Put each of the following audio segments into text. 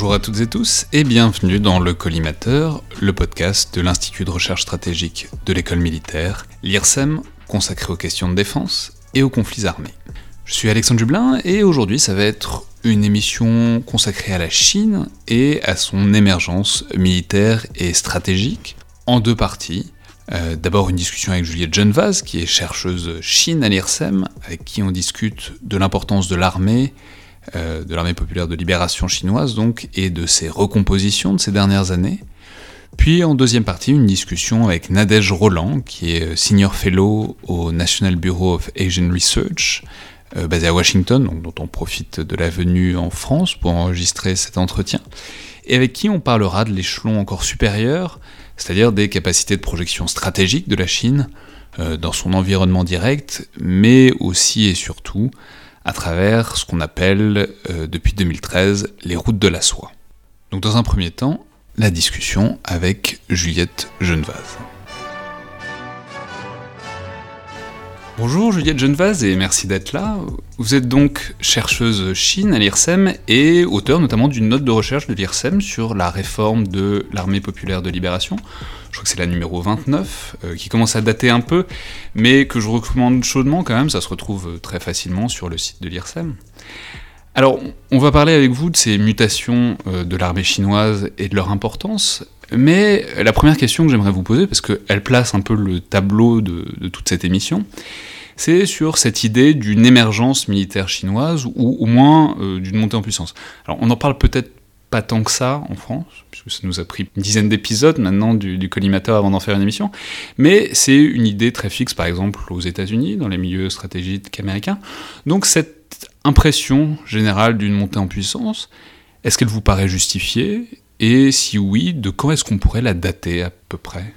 Bonjour à toutes et tous et bienvenue dans le Collimateur, le podcast de l'Institut de recherche stratégique de l'école militaire, l'IRSEM, consacré aux questions de défense et aux conflits armés. Je suis Alexandre Dublin et aujourd'hui ça va être une émission consacrée à la Chine et à son émergence militaire et stratégique en deux parties. Euh, d'abord une discussion avec Juliette Genevaz, qui est chercheuse Chine à l'IRSEM, avec qui on discute de l'importance de l'armée euh, de l'armée populaire de libération chinoise donc, et de ses recompositions de ces dernières années. Puis en deuxième partie, une discussion avec Nadège Roland, qui est Senior Fellow au National Bureau of Asian Research, euh, basé à Washington, dont on profite de la venue en France pour enregistrer cet entretien, et avec qui on parlera de l'échelon encore supérieur, c'est-à-dire des capacités de projection stratégique de la Chine euh, dans son environnement direct, mais aussi et surtout à travers ce qu'on appelle euh, depuis 2013 les routes de la soie. Donc dans un premier temps, la discussion avec Juliette Genevaz. Bonjour Juliette Genevaz et merci d'être là. Vous êtes donc chercheuse Chine à l'IRSEM et auteur notamment d'une note de recherche de l'IRSEM sur la réforme de l'armée populaire de libération. Je crois que c'est la numéro 29, euh, qui commence à dater un peu, mais que je recommande chaudement quand même, ça se retrouve très facilement sur le site de l'IRSEM. Alors, on va parler avec vous de ces mutations euh, de l'armée chinoise et de leur importance, mais la première question que j'aimerais vous poser, parce qu'elle place un peu le tableau de, toute cette émission, c'est sur cette idée d'une émergence militaire chinoise, ou au moins euh, d'une montée en puissance. Alors on en parle peut-être pas tant que ça en France, ça nous a pris une dizaine d'épisodes maintenant du, collimateur avant d'en faire une émission, mais c'est une idée très fixe par exemple aux États-Unis, dans les milieux stratégiques américains. Donc cette impression générale d'une montée en puissance, est-ce qu'elle vous paraît justifiée? Et si oui, de quand est-ce qu'on pourrait la dater à peu près?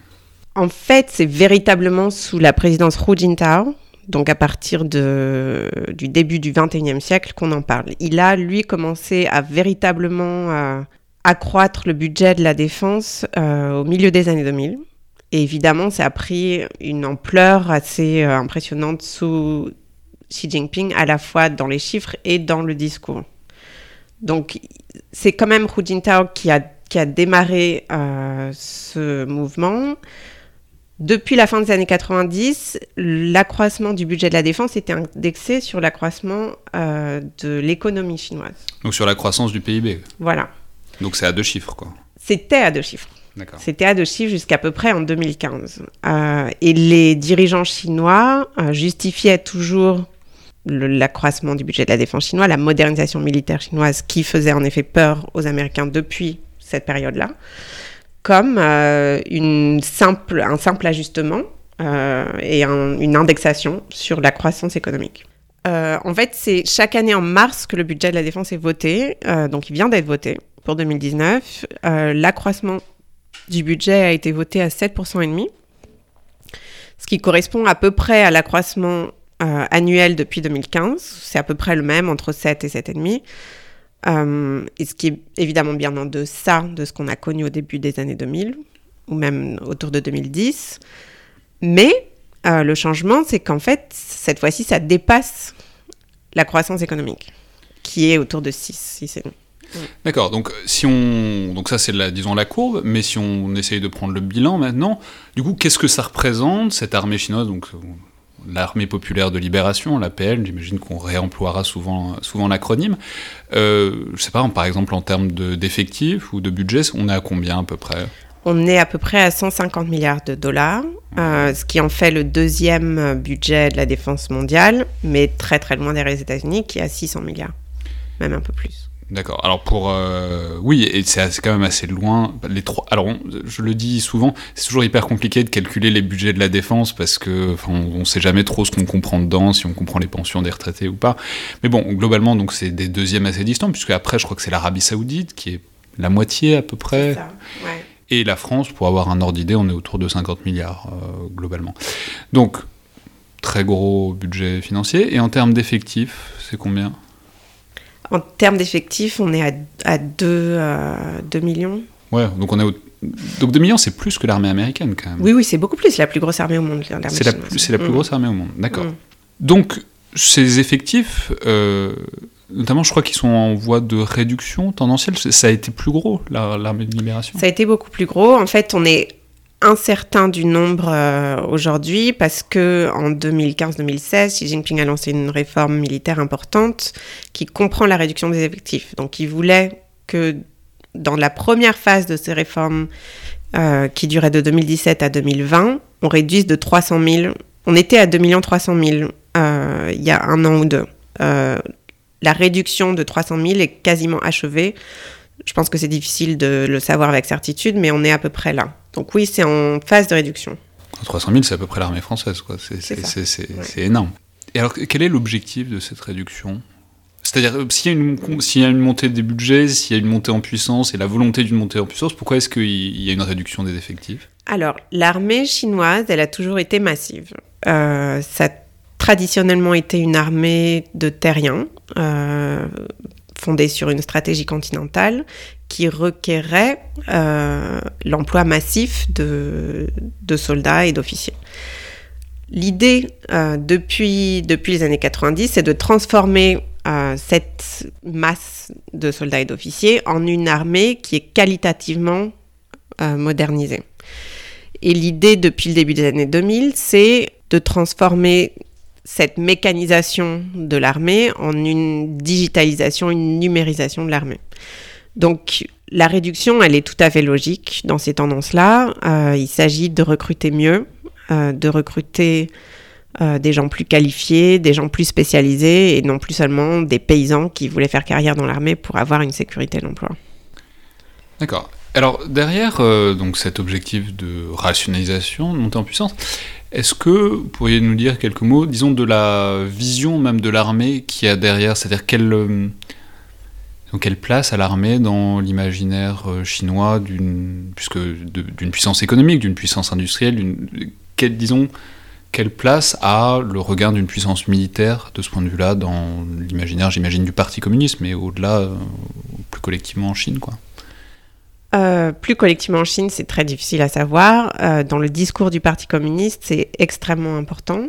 En fait, c'est véritablement sous la présidence Hu Jintao donc à partir du début du XXIe siècle qu'on en parle. Il a, lui, commencé à véritablement euh, accroître le budget de la défense euh, au milieu des années 2000. Et évidemment, ça a pris une ampleur assez euh, impressionnante sous Xi Jinping, à la fois dans les chiffres et dans le discours. Donc c'est quand même Hu Jintao qui a, qui a démarré ce mouvement. Depuis la fin des années 90, l'accroissement du budget de la défense était indexé sur l'accroissement euh, de l'économie chinoise. Donc sur la croissance du PIB Voilà. Donc c'est à deux chiffres, quoi. C'était à deux chiffres. C'était à deux chiffres jusqu'à peu près en 2015. Euh, et les dirigeants chinois euh, justifiaient toujours l'accroissement du budget de la défense chinoise, la modernisation militaire chinoise qui faisait en effet peur aux Américains depuis cette période-là comme euh, une simple, un simple ajustement et une indexation sur la croissance économique. En fait, c'est chaque année en mars que le budget de la défense est voté, donc il vient d'être voté pour 2019. L'accroissement du budget a été voté à 7,5%, et demi, ce qui correspond à peu près à l'accroissement annuel depuis 2015. C'est à peu près le même, entre 7 et 7,5%. Euh, et ce qui est évidemment bien en deçà de ce qu'on a connu au début des années 2000, ou même autour de 2010. Mais euh, le changement, c'est qu'en fait, cette fois-ci, ça dépasse la croissance économique, qui est autour de 6, 6,5. D'accord, donc si on donc ça c'est la disons la courbe, mais si on essaye de prendre le bilan maintenant, du coup qu'est-ce que ça représente cette armée chinoise donc l'armée populaire de libération, l'APL, j'imagine qu'on réemploiera souvent, souvent l'acronyme. Euh, je sais pas, par exemple en termes d'effectifs ou de budget, on est à combien à peu près? On est à peu près à 150 milliards de dollars, euh, ce qui en fait le deuxième budget de la défense mondiale, mais très très loin derrière les États-Unis, qui est à 600 milliards, même un peu plus. D'accord. Alors pour euh, oui, et c'est quand même assez loin. Les trois. Alors je le dis souvent, c'est toujours hyper compliqué de calculer les budgets de la défense parce que on, ne sait jamais trop ce qu'on comprend dedans, si on comprend les pensions des retraités ou pas. Mais bon, globalement donc c'est des deuxièmes assez distants puisque après je crois que c'est l'Arabie Saoudite qui est la moitié à peu près. Ça, ouais. Et la France, pour avoir un ordre d'idée, on est autour de 50 milliards euh, globalement. Donc très gros budget financier. Et en termes d'effectifs, c'est combien? En termes d'effectifs, on est à, à 2, 2 euh, millions. Ouais, donc on est donc 2 millions, c'est plus que l'armée américaine quand même. Oui, oui, c'est beaucoup plus. la plus grosse armée au monde. C'est la, plus, la plus mm. grosse armée au monde, d'accord. Mm. Donc ces effectifs, euh, Notamment, je crois qu'ils sont en voie de réduction tendancielle. Ça a été plus gros, l'armée de libération. Ça a été beaucoup plus gros. En fait, on est incertain du nombre euh, aujourd'hui parce que en 2015-2016, Xi Jinping a lancé une réforme militaire importante qui comprend la réduction des effectifs. Donc, il voulait que dans la première phase de ces réformes euh, qui durait de 2017 à 2020, on réduise de 300 000. On était à 2 300 000 euh, il y a un an ou deux. Euh, la réduction de 300 000 est quasiment achevée. Je pense que c'est difficile de le savoir avec certitude, mais on est à peu près là. Donc oui, c'est en phase de réduction. 300 000, c'est à peu près l'armée française, quoi. C'est énorme. Et alors, quel est l'objectif de cette réduction? C'est-à-dire, euh, s'il y, y, a une montée des budgets, s'il y a une montée en puissance et la volonté d'une montée en puissance, pourquoi est-ce qu'il y a une réduction des effectifs? Alors, l'armée chinoise, elle a toujours été massive. Euh, ça traditionnellement été une armée de terriens, euh, fondée sur une stratégie continentale qui requérait euh, l'emploi massif de, soldats et d'officiers. L'idée euh, depuis, depuis les années 90, c'est de transformer cette masse de soldats et d'officiers en une armée qui est qualitativement modernisée. Et l'idée depuis le début des années 2000, c'est de transformer cette mécanisation de l'armée en une digitalisation, une numérisation de l'armée. Donc la réduction, elle est tout à fait logique dans ces tendances-là. Euh, il s'agit de recruter mieux, euh, de recruter euh, des gens plus qualifiés, des gens plus spécialisés et non plus seulement des paysans qui voulaient faire carrière dans l'armée pour avoir une sécurité de l'emploi. D'accord. Alors derrière donc cet objectif de rationalisation, de montée en puissance, est-ce que vous pourriez nous dire quelques mots, disons, de la vision même de l'armée qui a derrière C'est-à-dire quelle, euh, quelle place a l'armée dans l'imaginaire euh, chinois d'une puissance économique, d'une puissance industrielle, quelle, disons, quelle place a le regard d'une puissance militaire de ce point de vue-là dans l'imaginaire, j'imagine, du Parti communiste, mais au-delà, euh, plus collectivement en Chine, quoi? Euh, plus collectivement en Chine, c'est très difficile à savoir. Euh, dans le discours du Parti communiste, c'est extrêmement important,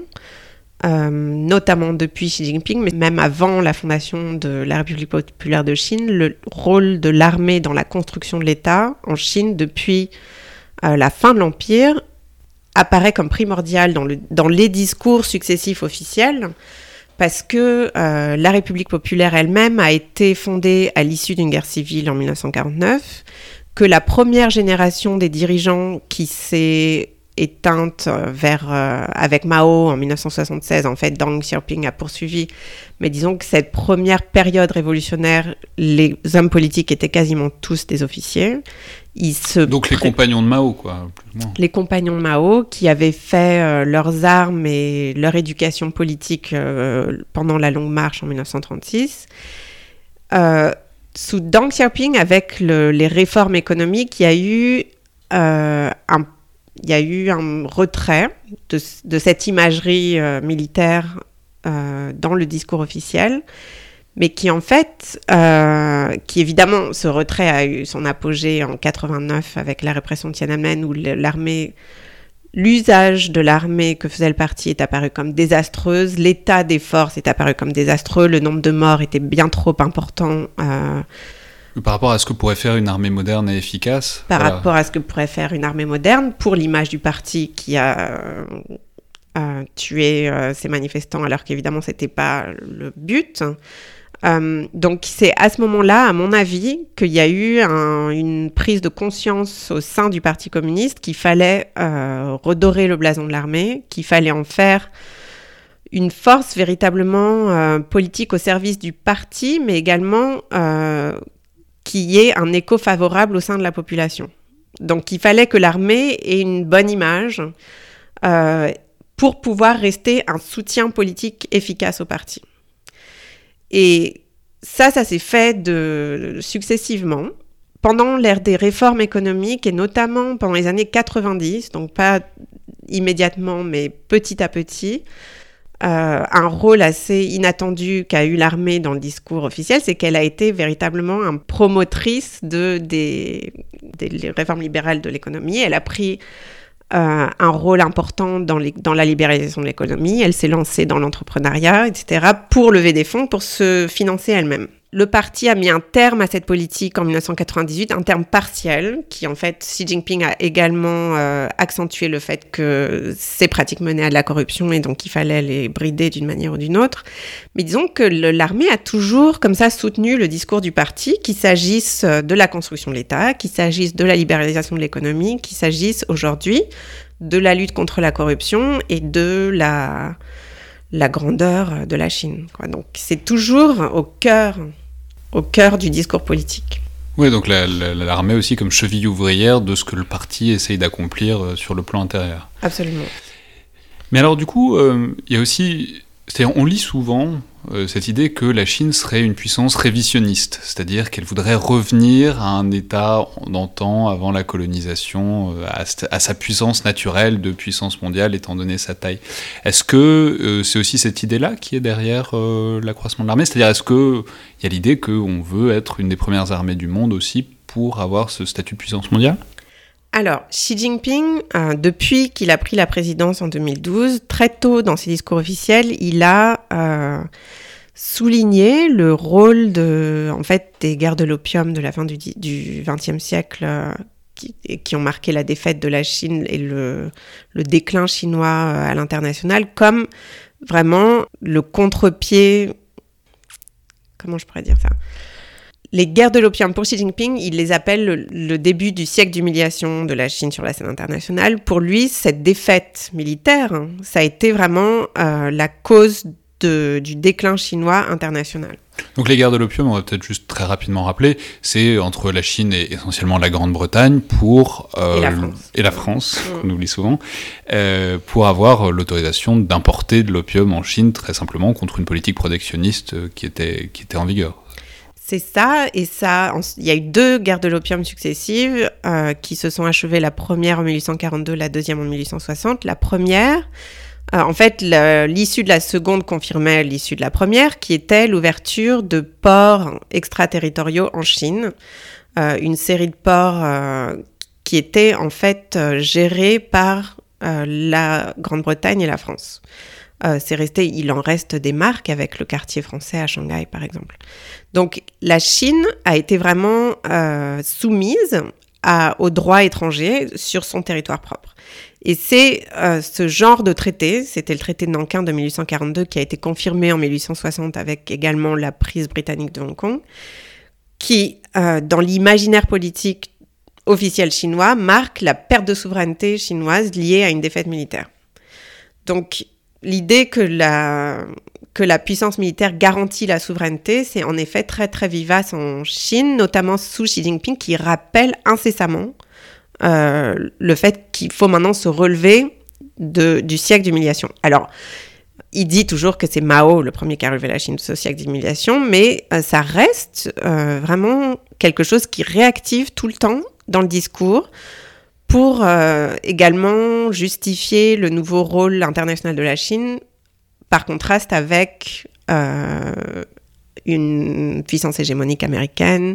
euh, notamment depuis Xi Jinping, mais même avant la fondation de la République populaire de Chine, le rôle de l'armée dans la construction de l'État en Chine depuis la fin de l'Empire apparaît comme primordial dans, le, dans les discours successifs officiels parce que la République populaire elle-même a été fondée à l'issue d'une guerre civile en 1949 que la première génération des dirigeants qui s'est éteinte euh, vers, euh, avec Mao en 1976, en fait, Deng Xiaoping a poursuivi. Mais disons que cette première période révolutionnaire, les hommes politiques étaient quasiment tous des officiers. Ils se Donc les compagnons de Mao, quoi. Les compagnons de Mao qui avaient fait euh, leurs armes et leur éducation politique pendant la longue marche en 1936 sous Deng Xiaoping, avec les réformes économiques, il y a eu, euh, un, il y a eu un retrait de, cette imagerie euh, militaire euh, dans le discours officiel, mais qui en fait, qui évidemment, ce retrait a eu son apogée en 89 avec la répression de Tiananmen, où l'armée L'usage de l'armée que faisait le parti est apparu comme désastreuse, l'état des forces est apparu comme désastreux, le nombre de morts était bien trop important. Euh, par rapport à ce que pourrait faire une armée moderne et efficace Par rapport à ce que pourrait faire une armée moderne, pour l'image du parti qui a euh, tué euh, ces manifestants, alors qu'évidemment, ce n'était pas le but. Euh, donc c'est à ce moment-là, à mon avis, qu'il y a eu une prise de conscience au sein du Parti communiste qu'il fallait euh, redorer le blason de l'armée, qu'il fallait en faire une force véritablement euh, politique au service du parti, mais également qui ait un écho favorable au sein de la population. Donc il fallait que l'armée ait une bonne image pour pouvoir rester un soutien politique efficace au parti. Et ça, ça s'est fait successivement pendant l'ère des réformes économiques et notamment pendant les années 90, donc pas immédiatement mais petit à petit. Euh, un rôle assez inattendu qu'a eu l'armée dans le discours officiel, c'est qu'elle a été véritablement un promotrice de, des, des réformes libérales de l'économie. Elle a pris euh, un rôle important dans, les, dans la libéralisation de l'économie. Elle s'est lancée dans l'entrepreneuriat, etc., pour lever des fonds, pour se financer elle-même. Le parti a mis un terme à cette politique en 1998, un terme partiel, qui en fait, Xi Jinping a également euh, accentué le fait que ces pratiques menaient à de la corruption et donc il fallait les brider d'une manière ou d'une autre. Mais disons que l'armée a toujours comme ça soutenu le discours du parti, qu'il s'agisse de la construction de l'État, qu'il s'agisse de la libéralisation de l'économie, qu'il s'agisse aujourd'hui de la lutte contre la corruption et de la, la grandeur de la Chine. Donc c'est toujours au cœur au cœur du discours politique. Oui, donc l'armée aussi comme cheville ouvrière de ce que le parti essaye d'accomplir euh, sur le plan intérieur. Absolument. Mais alors du coup, euh, il y a aussi, c'est-à-dire on lit souvent cette idée que la Chine serait une puissance révisionniste, c'est-à-dire qu'elle voudrait revenir à un état d'antan avant la colonisation, euh, à, sa puissance naturelle de puissance mondiale étant donné sa taille. Est-ce que euh, c'est aussi cette idée-là qui est derrière l'accroissement de l'armée? C'est-à-dire est-ce qu'il y a l'idée qu'on veut être une des premières armées du monde aussi pour avoir ce statut de puissance mondiale? Alors, Xi Jinping, depuis qu'il a pris la présidence en 2012, très tôt dans ses discours officiels, il a souligner le rôle en fait, des guerres de l'opium de la fin du XXe siècle euh, qui, ont marqué la défaite de la Chine et le, déclin chinois euh, à l'international comme vraiment le contre-pied. Comment je pourrais dire ça? Les guerres de l'opium pour Xi Jinping, il les appelle le, début du siècle d'humiliation de la Chine sur la scène internationale. Pour lui, cette défaite militaire, hein, ça a été vraiment euh, la cause du déclin chinois international. Donc les guerres de l'opium, on va peut-être juste très rapidement rappeler, c'est entre la Chine et essentiellement la Grande-Bretagne pour euh, et la France, mm. on oublie souvent, euh, pour avoir l'autorisation d'importer de l'opium en Chine très simplement contre une politique protectionniste qui était qui était en vigueur. C'est ça, et ça, il y a eu deux guerres de l'opium successives euh, qui se sont achevées, la première en 1842, la deuxième en 1860. La première, euh, en fait, l'issue de la seconde confirmait l'issue de la première, qui était l'ouverture de ports extraterritoriaux en Chine. Euh, une série de ports qui étaient en fait gérés par la Grande-Bretagne et la France. C'est resté, il en reste des marques avec le quartier français à Shanghai, par exemple. Donc, la Chine a été vraiment soumise à, aux droits étrangers sur son territoire propre. Et c'est euh, ce genre de traité, c'était le traité de Nankin de 1842 qui a été confirmé en 1860 avec également la prise britannique de Hong Kong, qui, euh, dans l'imaginaire politique officiel chinois, marque la perte de souveraineté chinoise liée à une défaite militaire. Donc l'idée que la, que la puissance militaire garantit la souveraineté, c'est en effet très très vivace en Chine, notamment sous Xi Jinping, qui rappelle incessamment euh, le fait qu'il faut maintenant se relever de, du siècle d'humiliation. Alors, il dit toujours que c'est Mao le premier qui a relevé la Chine de ce siècle d'humiliation, mais euh, ça reste euh, vraiment quelque chose qui réactive tout le temps dans le discours pour également justifier le nouveau rôle international de la Chine par contraste avec une puissance hégémonique américaine,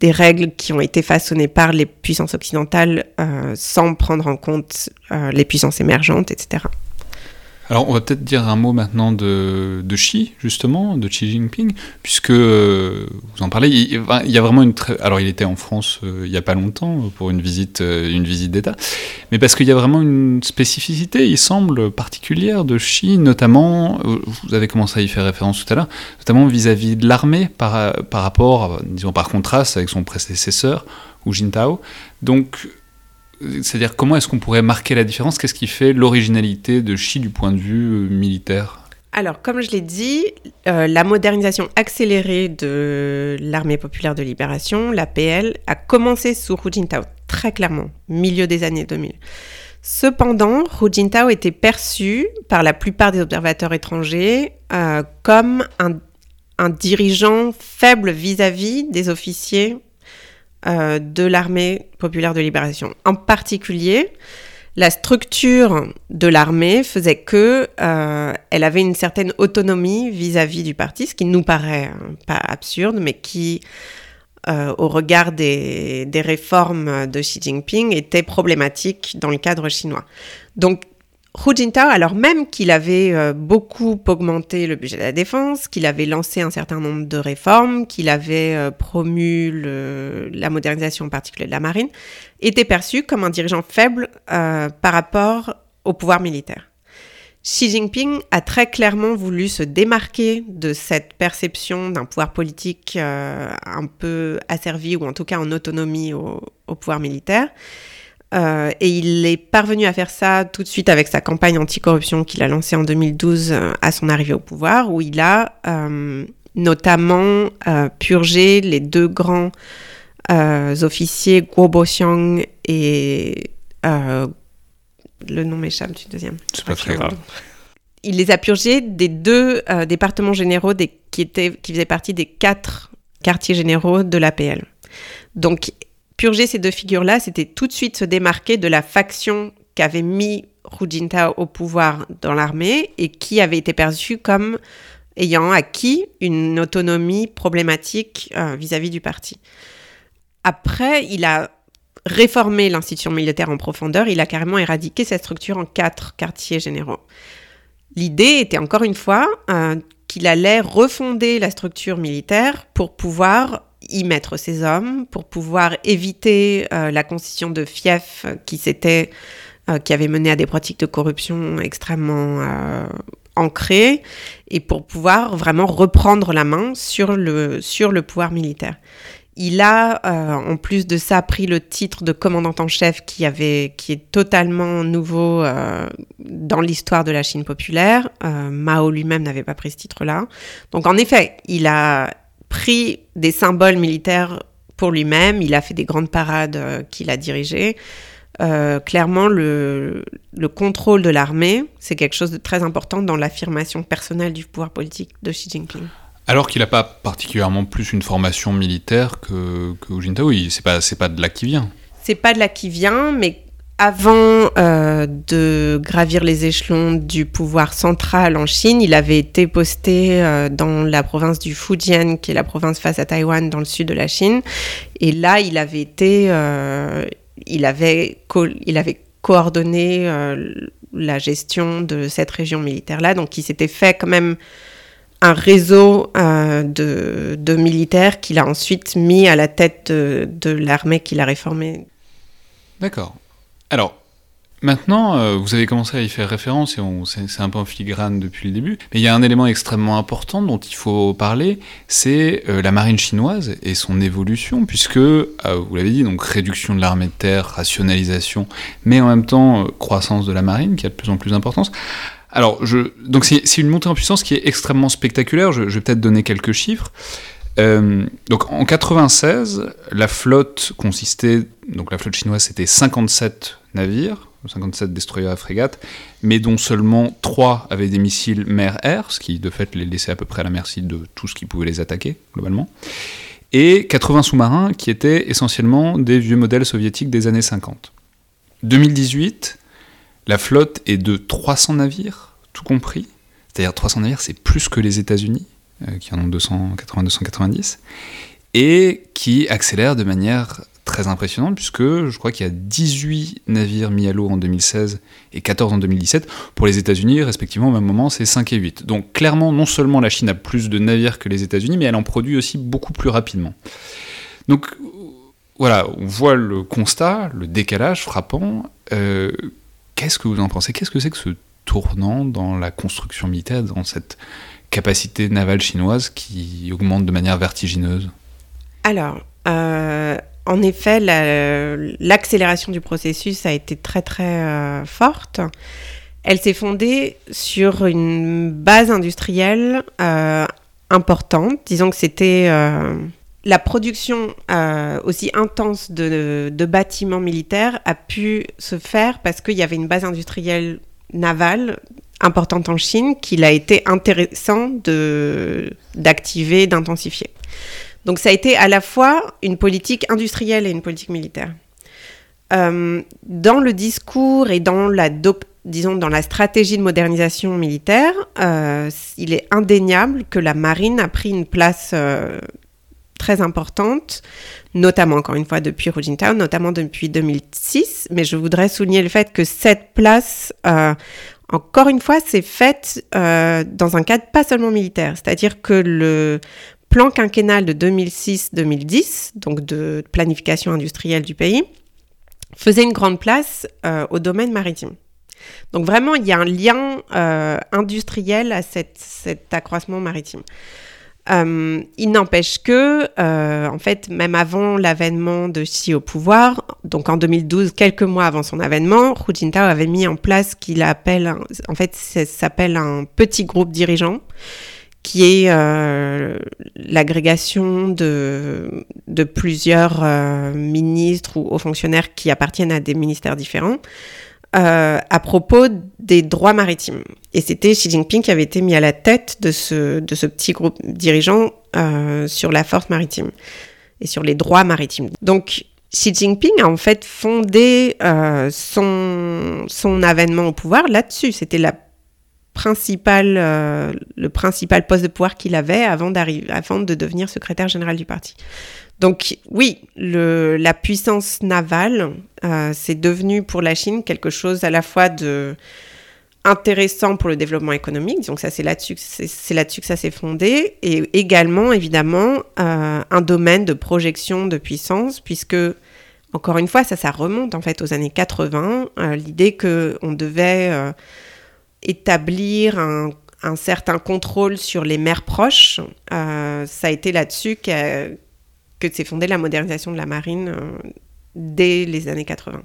des règles qui ont été façonnées par les puissances occidentales euh, sans prendre en compte euh, les puissances émergentes, etc. Alors, on va peut-être dire un mot maintenant de, de, Xi, justement, de Xi Jinping, puisque euh, vous en parlez. Il, y a vraiment une très. Alors, il était en France euh, il n'y a pas longtemps pour une visite, euh, une visite d'État, mais parce qu'il y a vraiment une spécificité, il semble particulière de Xi, notamment. Vous avez commencé à y faire référence tout à l'heure, notamment vis-à-vis de l'armée par, par rapport, disons par contraste avec son prédécesseur, Hu Jintao. Donc, c'est-à-dire comment est-ce qu'on pourrait marquer la différence? Qu'est-ce qui fait l'originalité de Xi du point de vue euh, militaire? Alors, comme je l'ai dit, euh, la modernisation accélérée de l'armée populaire de libération, l'APL, a commencé sous Hu Jintao, très clairement, milieu des années 2000. Cependant, Hu Jintao était perçu par la plupart des observateurs étrangers euh, comme un, un, dirigeant faible vis-à-vis -vis des officiers euh, de l'armée populaire de libération. En particulier, la structure de l'armée faisait que euh, elle avait une certaine autonomie vis-à-vis du parti, ce qui nous paraît hein, pas absurde, mais qui au regard des, des, réformes de Xi Jinping, était problématique dans le cadre chinois. Donc, Hu Jintao, alors même qu'il avait euh, beaucoup augmenté le budget de la défense, qu'il avait lancé un certain nombre de réformes, qu'il avait euh, promu la modernisation en particulier de la marine, était perçu comme un dirigeant faible euh, par rapport au pouvoir militaire. Xi Jinping a très clairement voulu se démarquer de cette perception d'un pouvoir politique un peu asservi ou en tout cas en autonomie au pouvoir militaire. Euh, et il est parvenu à faire ça tout de suite avec sa campagne anticorruption qu'il a lancée en 2012 euh, à son arrivée au pouvoir, où il a euh, notamment purgé les deux grands officiers Guo Boxiang et le nom m'échappe du deuxième. C'est pas très grave. Il les a purgés des deux départements généraux des, qui, étaient, qui faisaient partie des quatre quartiers généraux de l'APL. Donc purger ces deux figures-là, c'était tout de suite se démarquer de la faction qu'avait mis Hu Jintao au pouvoir dans l'armée et qui avait été perçue comme ayant acquis une autonomie problématique euh, vis-à-vis du parti. Après, il a réformé l'institution militaire en profondeur, il a carrément éradiqué cette structure en quatre quartiers généraux. L'idée était encore une fois euh, qu'il allait refonder la structure militaire pour pouvoir y mettre ses hommes pour pouvoir éviter euh, la constitution de fiefs qui s'était euh, qui avait mené à des pratiques de corruption extrêmement euh, ancrées et pour pouvoir vraiment reprendre la main sur le sur le pouvoir militaire. Il a, en plus de ça, pris le titre de commandant en chef qui, avait, qui est totalement nouveau dans l'histoire de la Chine populaire. Mao lui-même n'avait pas pris ce titre-là. Donc en effet, il a, pris des symboles militaires pour lui-même. Il a fait des grandes parades euh, qu'il a dirigées. Euh, clairement, le, contrôle de l'armée, c'est quelque chose de très important dans l'affirmation personnelle du pouvoir politique de Xi Jinping. Alors qu'il n'a pas particulièrement plus une formation militaire que, que Hu Jintao, c'est pas, pas de là qui vient. C'est pas de là qui vient, mais avant euh, de gravir les échelons du pouvoir central en Chine, il avait été posté euh, dans la province du Fujian, qui est la province face à Taïwan dans le sud de la Chine. Et là, il avait été, euh, il avait, il avait coordonné la gestion de cette région militaire-là. Donc, il s'était fait quand même un réseau de, de, militaires qu'il a ensuite mis à la tête de, de l'armée qu'il a réformée. D'accord. Alors, Maintenant, euh, vous avez commencé à y faire référence et c'est un peu en filigrane depuis le début, mais il y a un élément extrêmement important dont il faut parler, c'est euh, la marine chinoise et son évolution, puisque, euh, vous l'avez dit, donc réduction de l'armée de terre, rationalisation, mais en même temps croissance de la marine qui a de plus en plus d'importance. Alors, je, donc c'est une montée en puissance qui est extrêmement spectaculaire, je, je vais peut-être donner quelques chiffres. Euh, donc en 96, la flotte consistait, donc la flotte chinoise c'était 57 navires, 57 destroyers à frégate, mais dont seulement 3 avaient des missiles mer-air, ce qui de fait les laissait à peu près à la merci de tout ce qui pouvait les attaquer globalement, et 80 sous-marins qui étaient essentiellement des vieux modèles soviétiques des années 50. 2018, la flotte est de 300 navires, tout compris, c'est-à-dire 300 navires c'est plus que les États-Unis, qui en ont 280-290, et qui accélère de manière très impressionnante, puisque je crois qu'il y a 18 navires mis à l'eau en 2016 et 14 en 2017. Pour les États-Unis, respectivement, au même moment, c'est 5 et 8. Donc clairement, non seulement la Chine a plus de navires que les États-Unis, mais elle en produit aussi beaucoup plus rapidement. Donc voilà, on voit le constat, le décalage frappant. Euh, qu'est-ce que vous en pensez? Qu'est-ce que c'est que ce tournant dans la construction militaire, dans cette capacité navale chinoise qui augmente de manière vertigineuse Alors, euh, en effet, l'accélération du processus a été très très euh, forte. Elle s'est fondée sur une base industrielle euh, importante. Disons que c'était la production aussi intense de, de, bâtiments militaires a pu se faire parce qu'il y avait une base industrielle navale importante en Chine qu'il a été intéressant de, d'activer, d'intensifier. Donc ça a été à la fois une politique industrielle et une politique militaire. Euh, dans le discours et dans la, disons, dans la stratégie de modernisation militaire, euh, il est indéniable que la marine a pris une place euh, très importantes, notamment encore une fois depuis Hu notamment depuis 2006. Mais je voudrais souligner le fait que cette place, encore une fois, s'est faite euh, dans un cadre pas seulement militaire. C'est-à-dire que le plan quinquennal de 2006-2010, donc de planification industrielle du pays, faisait une grande place euh, au domaine maritime. Donc vraiment, il y a un lien euh, industriel à cet accroissement maritime. Euh, il n'empêche que, en fait, même avant l'avènement de Xi au pouvoir, donc en 2012, quelques mois avant son avènement, Hu Jintao avait mis en place ce qu'il appelle, en fait, ça s'appelle un petit groupe dirigeant qui est euh, l'agrégation de, de, plusieurs euh, ministres ou hauts fonctionnaires qui appartiennent à des ministères différents, euh, à propos des droits maritimes. Et c'était Xi Jinping qui avait été mis à la tête de ce, de ce petit groupe dirigeant sur la force maritime et sur les droits maritimes. Donc, Xi Jinping a en fait fondé son, son avènement au pouvoir là-dessus. C'était la principal, euh, le principal poste de pouvoir qu'il avait avant, avant de devenir secrétaire général du parti. Donc oui, la puissance navale, euh, c'est devenu pour la Chine quelque chose à la fois de intéressant pour le développement économique, donc ça c'est là-dessus c'est là-dessus que ça s'est fondé, et également évidemment euh, un domaine de projection de puissance, puisque encore une fois ça ça remonte en fait aux années 80, l'idée que on devait établir un, certain contrôle sur les mers proches. Euh, ça a été là-dessus que, que s'est fondée la modernisation de la marine euh, dès les années 80.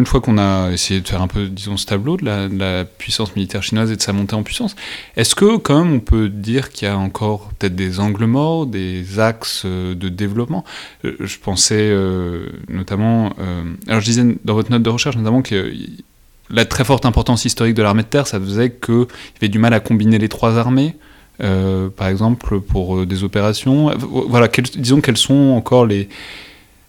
Une fois qu'on a essayé de faire un peu, disons, ce tableau de la, puissance militaire chinoise et de sa montée en puissance, est-ce que, quand même, on peut dire qu'il y a encore peut-être des angles morts, des axes euh, de développement? Euh, Je pensais euh, notamment. alors, je disais dans votre note de recherche, notamment, que la très forte importance historique de l'armée de terre, ça faisait qu'il y avait du mal à combiner les trois armées. par exemple, pour des opérations. Voilà, disons quelles sont encore les,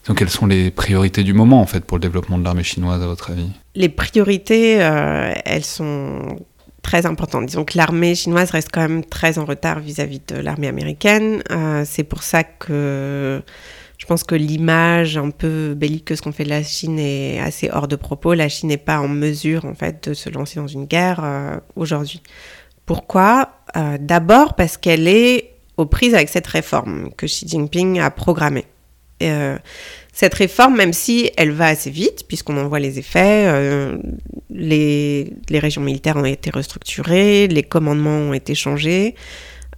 donc, quelles sont les priorités du moment, en fait, pour le développement de l'armée chinoise, à votre avis? Les priorités, euh, elles sont très importantes. Disons que l'armée chinoise reste quand même très en retard vis-à-vis de l'armée américaine. Euh, c'est pour ça que je pense que l'image un peu belliqueuse qu'on fait de la Chine est assez hors de propos. La Chine n'est pas en mesure, en fait, de se lancer dans une guerre euh, aujourd'hui. Pourquoi? D'abord parce qu'elle est aux prises avec cette réforme que Xi Jinping a programmée. Euh, cette réforme, même si elle va assez vite, puisqu'on en voit les effets, euh, les, régions militaires ont été restructurées, les commandements ont été changés,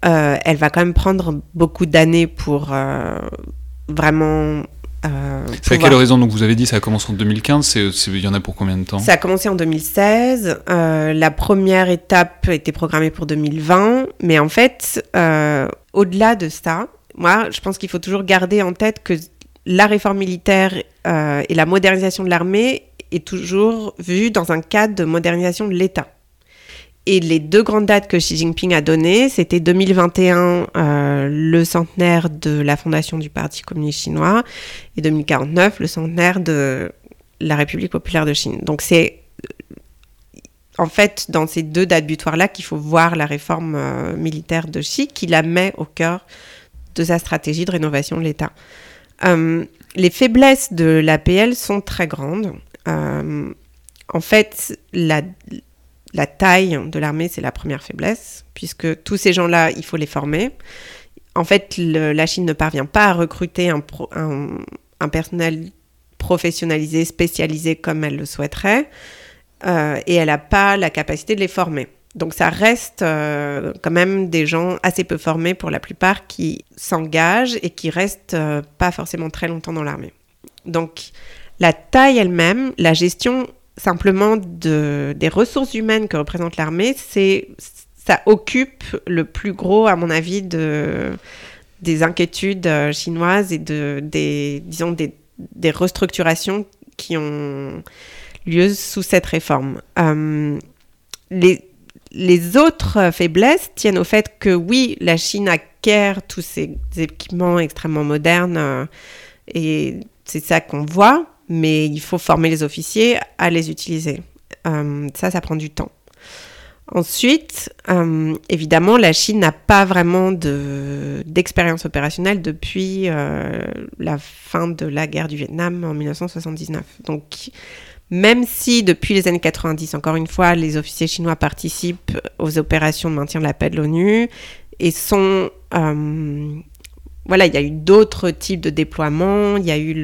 euh, elle va quand même prendre beaucoup d'années pour vraiment... c'est à quelle raison Donc vous avez dit ça a commencé en 2015, il y en a pour combien de temps? Ça a commencé en 2016, la première étape était programmée pour 2020, mais en fait, au-delà de ça, moi, je pense qu'il faut toujours garder en tête que la réforme militaire euh, et la modernisation de l'armée est toujours vue dans un cadre de modernisation de l'État. Et les deux grandes dates que Xi Jinping a données, c'était 2021, euh, le centenaire de la fondation du Parti communiste chinois, et 2049, le centenaire de la République populaire de Chine. Donc c'est en fait dans ces deux dates butoirs-là qu'il faut voir la réforme euh, militaire de Xi, qui la met au cœur de sa stratégie de rénovation de l'État. Les faiblesses de l'APL sont très grandes. en fait, la, taille de l'armée, c'est la première faiblesse, puisque tous ces gens-là, il faut les former. En fait, la Chine ne parvient pas à recruter un, un, personnel professionnalisé, spécialisé comme elle le souhaiterait, euh, et elle n'a pas la capacité de les former. Donc ça reste euh, quand même des gens assez peu formés pour la plupart qui s'engagent et qui restent euh, pas forcément très longtemps dans l'armée. Donc la taille elle-même, la gestion simplement de, des ressources humaines que représente l'armée, c'est ça occupe le plus gros, à mon avis, de, des inquiétudes euh, chinoises et de, des, disons, des, des restructurations qui ont lieu sous cette réforme. Les autres faiblesses tiennent au fait que oui, la Chine acquiert tous ces équipements extrêmement modernes euh, et c'est ça qu'on voit, mais il faut former les officiers à les utiliser. Euh, ça, ça prend du temps. Ensuite, euh, évidemment, la Chine n'a pas vraiment d'expérience opérationnelle depuis euh, la fin de la guerre du Vietnam en 1979. Donc, même si depuis les années 90, encore une fois, les officiers chinois participent aux opérations de maintien de la paix de l'ONU et sont... voilà, il y a eu d'autres types de déploiements, il y a eu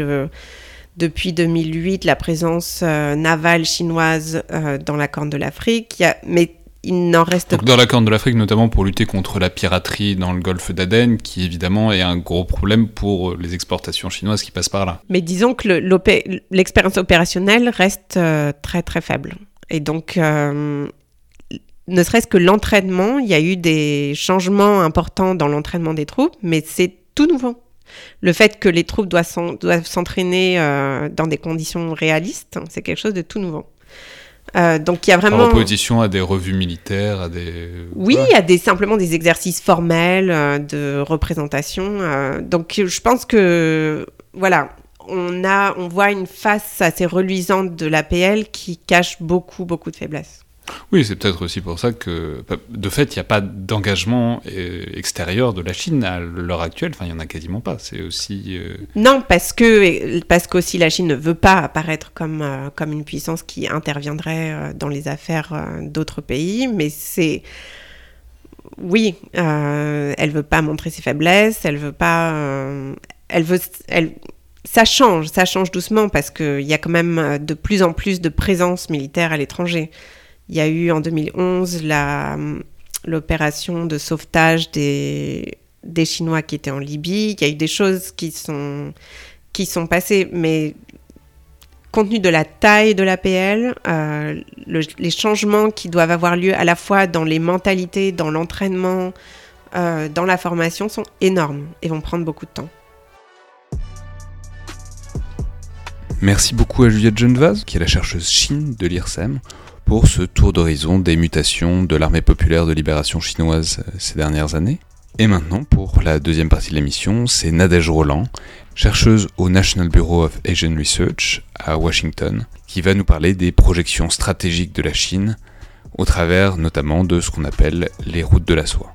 depuis 2008 la présence euh, navale chinoise euh, dans la Corne de l'Afrique. Mais il n'en reste Donc dans la Corne de l'Afrique, notamment pour lutter contre la piraterie dans le golfe d'Aden, qui évidemment est un gros problème pour les exportations chinoises qui passent par là. Mais disons que l'expérience opérationnelle reste euh, très très faible. Et donc, ne serait-ce que l'entraînement, il y a eu des changements importants dans l'entraînement des troupes, mais c'est tout nouveau. Le fait que les troupes doivent s'entraîner euh, dans des conditions réalistes, c'est quelque chose de tout nouveau. Euh, donc il y a vraiment. En opposition à des revues militaires, à des. Oui, à des simplement des exercices formels euh, de représentation. donc je pense que voilà, on a, on voit une face assez reluisante de l'APL qui cache beaucoup, beaucoup de faiblesses. Oui, c'est peut-être aussi pour ça que, de fait, il n'y a pas d'engagement euh, extérieur de la Chine à l'heure actuelle. Enfin, il n'y en a quasiment pas. C'est aussi. Euh, non, parce que parce qu'aussi la Chine ne veut pas apparaître comme euh, comme une puissance qui interviendrait dans les affaires d'autres pays, mais c'est oui, elle veut pas montrer ses faiblesses, elle veut pas, elle veut, elle, ça change, ça change doucement parce qu'il y a quand même de plus en plus de présence militaire à l'étranger. Il y a eu en 2011 l'opération de sauvetage des, des Chinois qui étaient en Libye. Il y a eu des choses qui sont, qui sont passées, mais compte tenu de la taille de l'APL, euh, les changements qui doivent avoir lieu à la fois dans les mentalités, dans l'entraînement, euh, dans la formation sont énormes et vont prendre beaucoup de temps. Merci beaucoup à Juliette Genevaz, qui est la chercheuse Chine de l'IRSEM, pour ce tour d'horizon des mutations de l'armée populaire de libération chinoise euh, ces dernières années. Et maintenant, pour la deuxième partie de l'émission, c'est Nadège Roland, chercheuse au National Bureau of Asian Research à Washington, qui va nous parler des projections stratégiques de la Chine, au travers notamment de ce qu'on appelle les routes de la soie.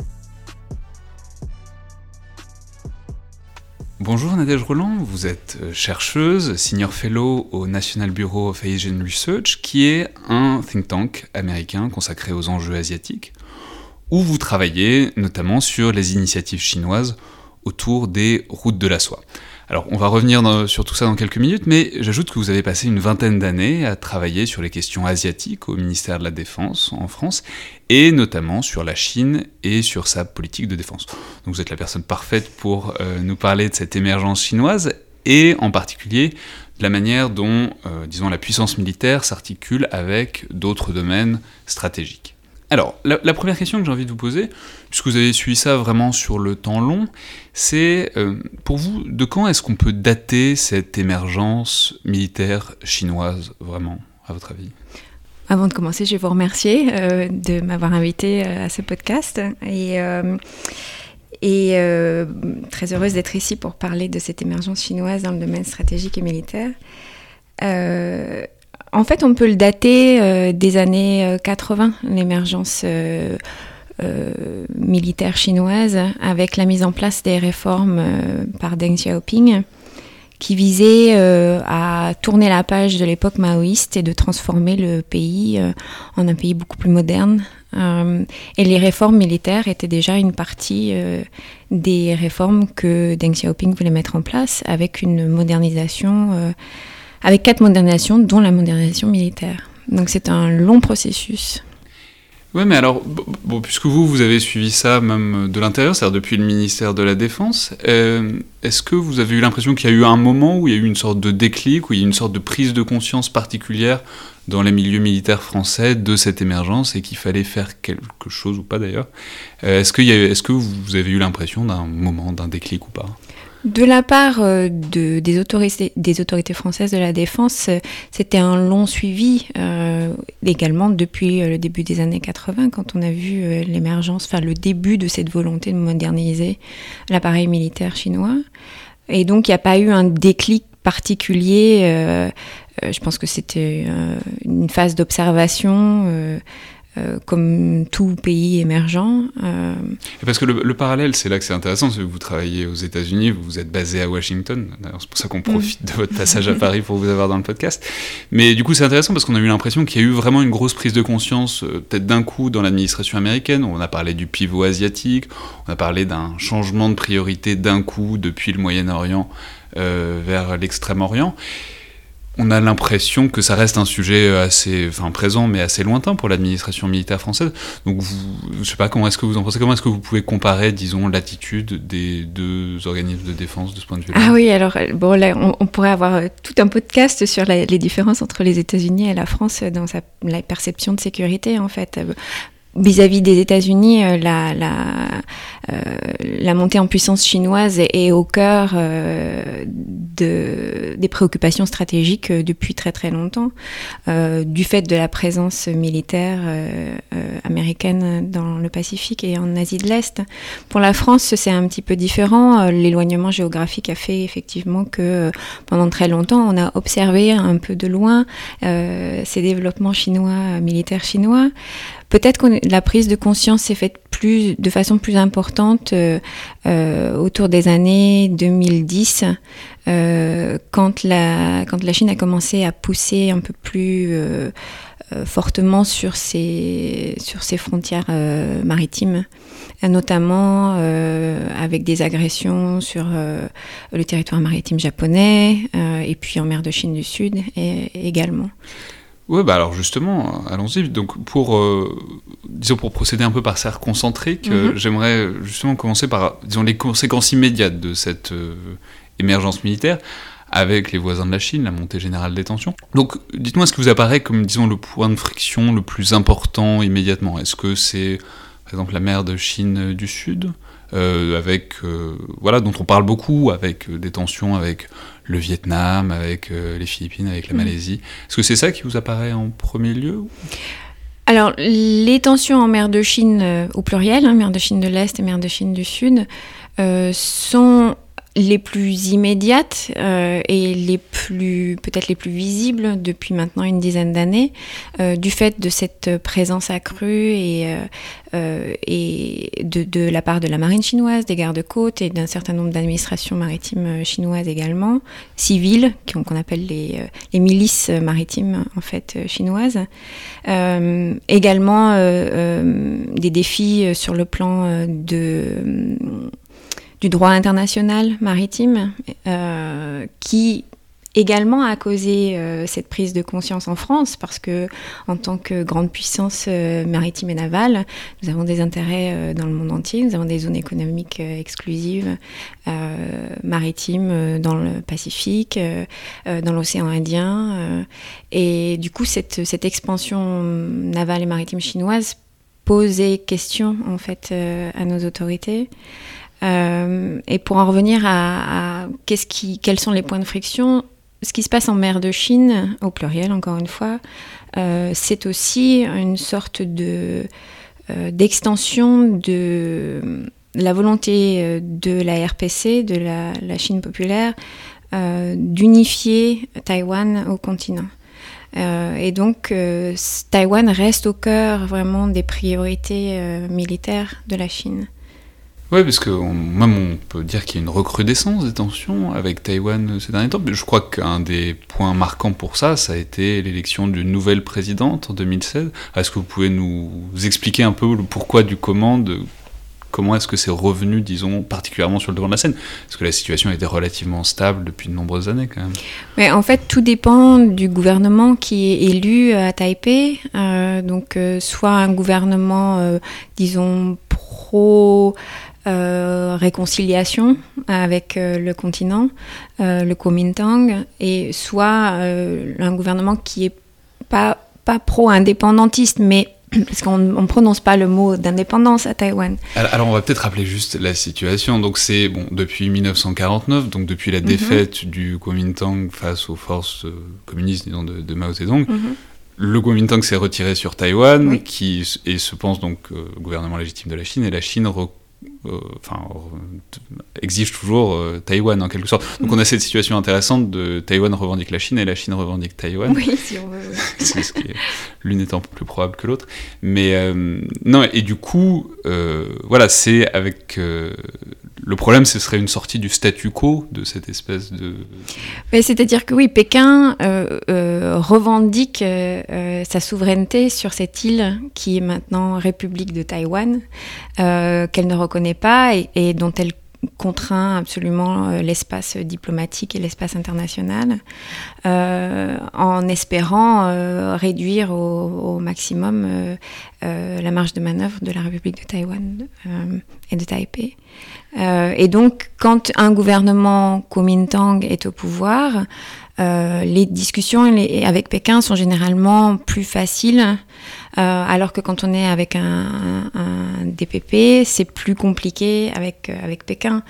Bonjour Nadège Roland, vous êtes euh, chercheuse, senior fellow au National Bureau of Asian Research, qui est un think tank américain consacré aux enjeux asiatiques, où vous travaillez notamment sur les initiatives chinoises autour des routes de la soie. Alors, on va revenir sur tout ça dans quelques minutes, mais j'ajoute que vous avez passé une vingtaine d'années à travailler sur les questions asiatiques au ministère de la Défense en France, et notamment sur la Chine et sur sa politique de défense. Donc vous êtes la personne parfaite pour euh, nous parler de cette émergence chinoise, et en particulier de la manière dont, euh, disons, la puissance militaire s'articule avec d'autres domaines stratégiques. Alors, la, première question que j'ai envie de vous poser, puisque vous avez suivi ça vraiment sur le temps long, c'est euh, pour vous, de quand est-ce qu'on peut dater cette émergence militaire chinoise, vraiment, à votre avis? Avant de commencer, je vais vous remercier euh, de m'avoir invité euh, à ce podcast. Et, et très heureuse d'être ici pour parler de cette émergence chinoise dans le domaine stratégique et militaire. En fait, on peut le dater euh, des années 80, euh, l'émergence euh, militaire chinoise avec la mise en place des réformes par Deng Xiaoping qui visait à tourner la page de l'époque maoïste et de transformer le pays en un pays beaucoup plus moderne. et les réformes militaires étaient déjà une partie des réformes que Deng Xiaoping voulait mettre en place avec une modernisation avec quatre modernisations, dont la modernisation militaire. Donc c'est un long processus. Oui, mais alors, puisque vous, vous avez suivi ça même de l'intérieur, c'est-à-dire depuis le ministère de la Défense, euh, est-ce que vous avez eu l'impression qu'il y a eu un moment où il y a eu une sorte de déclic, où il y a eu une sorte de prise de conscience particulière dans les milieux militaires français de cette émergence et qu'il fallait faire quelque chose ou pas d'ailleurs? Euh, Est-ce que, est que vous avez eu l'impression d'un moment, d'un déclic ou pas? De la part euh, des, autorités, françaises de la défense, euh, c'était un long suivi euh, également depuis le début des années 80, quand on a vu l'émergence, enfin le début de cette volonté de moderniser l'appareil militaire chinois. Et donc il n'y a pas eu un déclic particulier. je pense que c'était une phase d'observation comme tout pays émergent. Euh. parce que le, parallèle, c'est là que c'est intéressant, parce que vous travaillez aux États-Unis, vous êtes basé à Washington, c'est pour ça qu'on profite mm. de votre passage à Paris pour vous avoir dans le podcast. Mais du coup, c'est intéressant parce qu'on a eu l'impression qu'il y a eu vraiment une grosse prise de conscience, euh, peut-être d'un coup, dans l'administration américaine. On a parlé du pivot asiatique, on a parlé d'un changement de priorité d'un coup depuis le Moyen-Orient vers l'Extrême-Orient on a l'impression que ça reste un sujet assez, enfin présent, mais assez lointain pour l'administration militaire française. Donc, je sais pas comment est-ce que vous en pensez. Comment est-ce que vous pouvez comparer, disons, l'attitude des deux organismes de défense de ce point de vue-là? Ah oui, alors bon, là, on, pourrait avoir euh, tout un podcast sur les différences entre les États-Unis et la France dans la perception de sécurité, en fait vis-à-vis des États-Unis, euh, euh, la, montée en puissance chinoise est, au cœur euh, de, des préoccupations stratégiques depuis très très longtemps, du fait de la présence militaire américaine dans le Pacifique et en Asie de l'Est. Pour la France, c'est un petit peu différent. L'éloignement géographique a fait effectivement que pendant très longtemps, on a observé un peu de loin ces développements chinois, militaires chinois. Peut-être que la prise de conscience s'est faite plus, de façon plus importante euh, euh, autour des années 2010, euh, quand, la, quand la Chine a commencé à pousser un peu plus fortement sur ses, sur ses frontières maritimes, notamment avec des agressions sur le territoire maritime japonais et puis en mer de Chine du Sud également. Oui, bah alors justement, allons-y. Donc pour, euh, disons pour procéder un peu par cercle concentrique, mhm. j'aimerais justement commencer par, disons, les conséquences immédiates de cette euh, émergence militaire avec les voisins de la Chine, la montée générale des tensions. Donc dites-moi ce qui vous apparaît comme, disons, le point de friction le plus important immédiatement? Est-ce que c'est, par exemple, la mer de Chine du Sud? Euh, avec euh, voilà dont on parle beaucoup avec euh, des tensions avec le Vietnam, avec les Philippines, avec la mm. Malaisie. Est-ce que c'est ça qui vous apparaît en premier lieu alors, les tensions en mer de Chine, au pluriel, hein, mer de Chine de l'Est et mer de Chine du Sud, sont les plus immédiates euh, et les plus peut-être les plus visibles depuis maintenant une dizaine d'années euh, du fait de cette présence accrue et, euh, et de, de, la part de la marine chinoise, des gardes-côtes et d'un certain nombre d'administrations maritimes chinoises également, civiles, qu'on appelle les, les, milices maritimes en fait chinoises. également des défis sur le plan de du droit international maritime euh, qui également a causé euh, cette prise de conscience en France parce que en tant que grande puissance euh, maritime et navale, nous avons des intérêts dans le monde entier, nous avons des zones économiques exclusives maritimes dans le Pacifique, dans l'océan Indien et du coup cette, expansion navale et maritime chinoise posait question en fait à nos autorités. Euh, et pour en revenir à, quels sont les points de friction, ce qui se passe en mer de Chine, au pluriel encore une fois, euh, c'est aussi une sorte de euh, d'extension de la volonté de la RPC, de la, Chine populaire, d'unifier Taïwan au continent. et donc, Taïwan reste au cœur vraiment des priorités militaires de la Chine. Oui, parce que même on peut dire qu'il y a une recrudescence des tensions avec Taïwan ces derniers temps. Je crois qu'un des points marquants pour ça, ça a été l'élection d'une nouvelle présidente en 2016. Est-ce que vous pouvez nous expliquer un peu le pourquoi du comment, comment est-ce que c'est revenu, disons, particulièrement sur le devant de la scène? Parce que la situation était relativement stable depuis de nombreuses années quand même. Mais en fait, tout dépend du gouvernement qui est élu à Taipei. Euh, donc, euh, soit un gouvernement, euh, disons, pro euh, réconciliation avec euh, le continent, euh, le Kuomintang, et soit un gouvernement qui est pas, pas pro-indépendantiste, mais parce qu'on ne prononce pas le mot d'indépendance à Taïwan. Alors, on va peut-être rappeler juste la situation. Donc c'est bon depuis 1949, donc depuis la mhm. défaite du Kuomintang face aux forces communistes disons, de, Mao Zedong. Mhm. Le Kuomintang s'est retiré sur Taïwan, qui et se pense donc gouvernement légitime de la Chine, et la Chine euh, enfin, exige toujours euh, Taïwan en quelque sorte. Donc on a cette situation intéressante de Taïwan revendique la Chine et la Chine revendique Taïwan. Oui, si on veut. l'une étant plus probable que l'autre. Mais euh, non, et du coup, voilà, c'est avec le problème, ce serait une sortie du statu quo de cette espèce de. C'est-à-dire que oui, Pékin euh, euh, revendique euh, sa souveraineté sur cette île qui est maintenant République de Taïwan, qu'elle ne reconnaît pas et, dont elle contraint absolument l'espace diplomatique et l'espace international, en espérant réduire au, maximum la marge de manœuvre de la République de Taïwan et de Taipei. Euh, et donc, quand un gouvernement Kuomintang est au pouvoir, euh, les discussions avec Pékin sont généralement plus faciles euh, alors que quand on est avec un, DPP, c'est plus compliqué avec, euh, avec Pékin.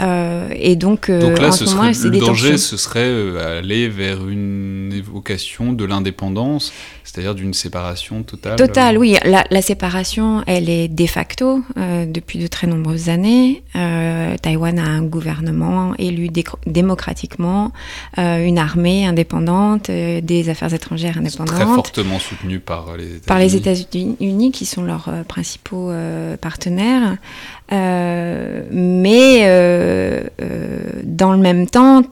Euh, et donc, donc là, ce moment, le danger, ce serait aller vers une évocation de l'indépendance, c'est-à-dire d'une séparation totale. Totale, oui. La, la, séparation, elle est de facto depuis de très nombreuses années. Taïwan a un gouvernement élu démocratiquement, une armée indépendante, des affaires étrangères indépendantes. Très fortement soutenu par les États-Unis les États-Unis, qui sont leurs euh, principaux euh, partenaires. Euh, mais dans le même temps,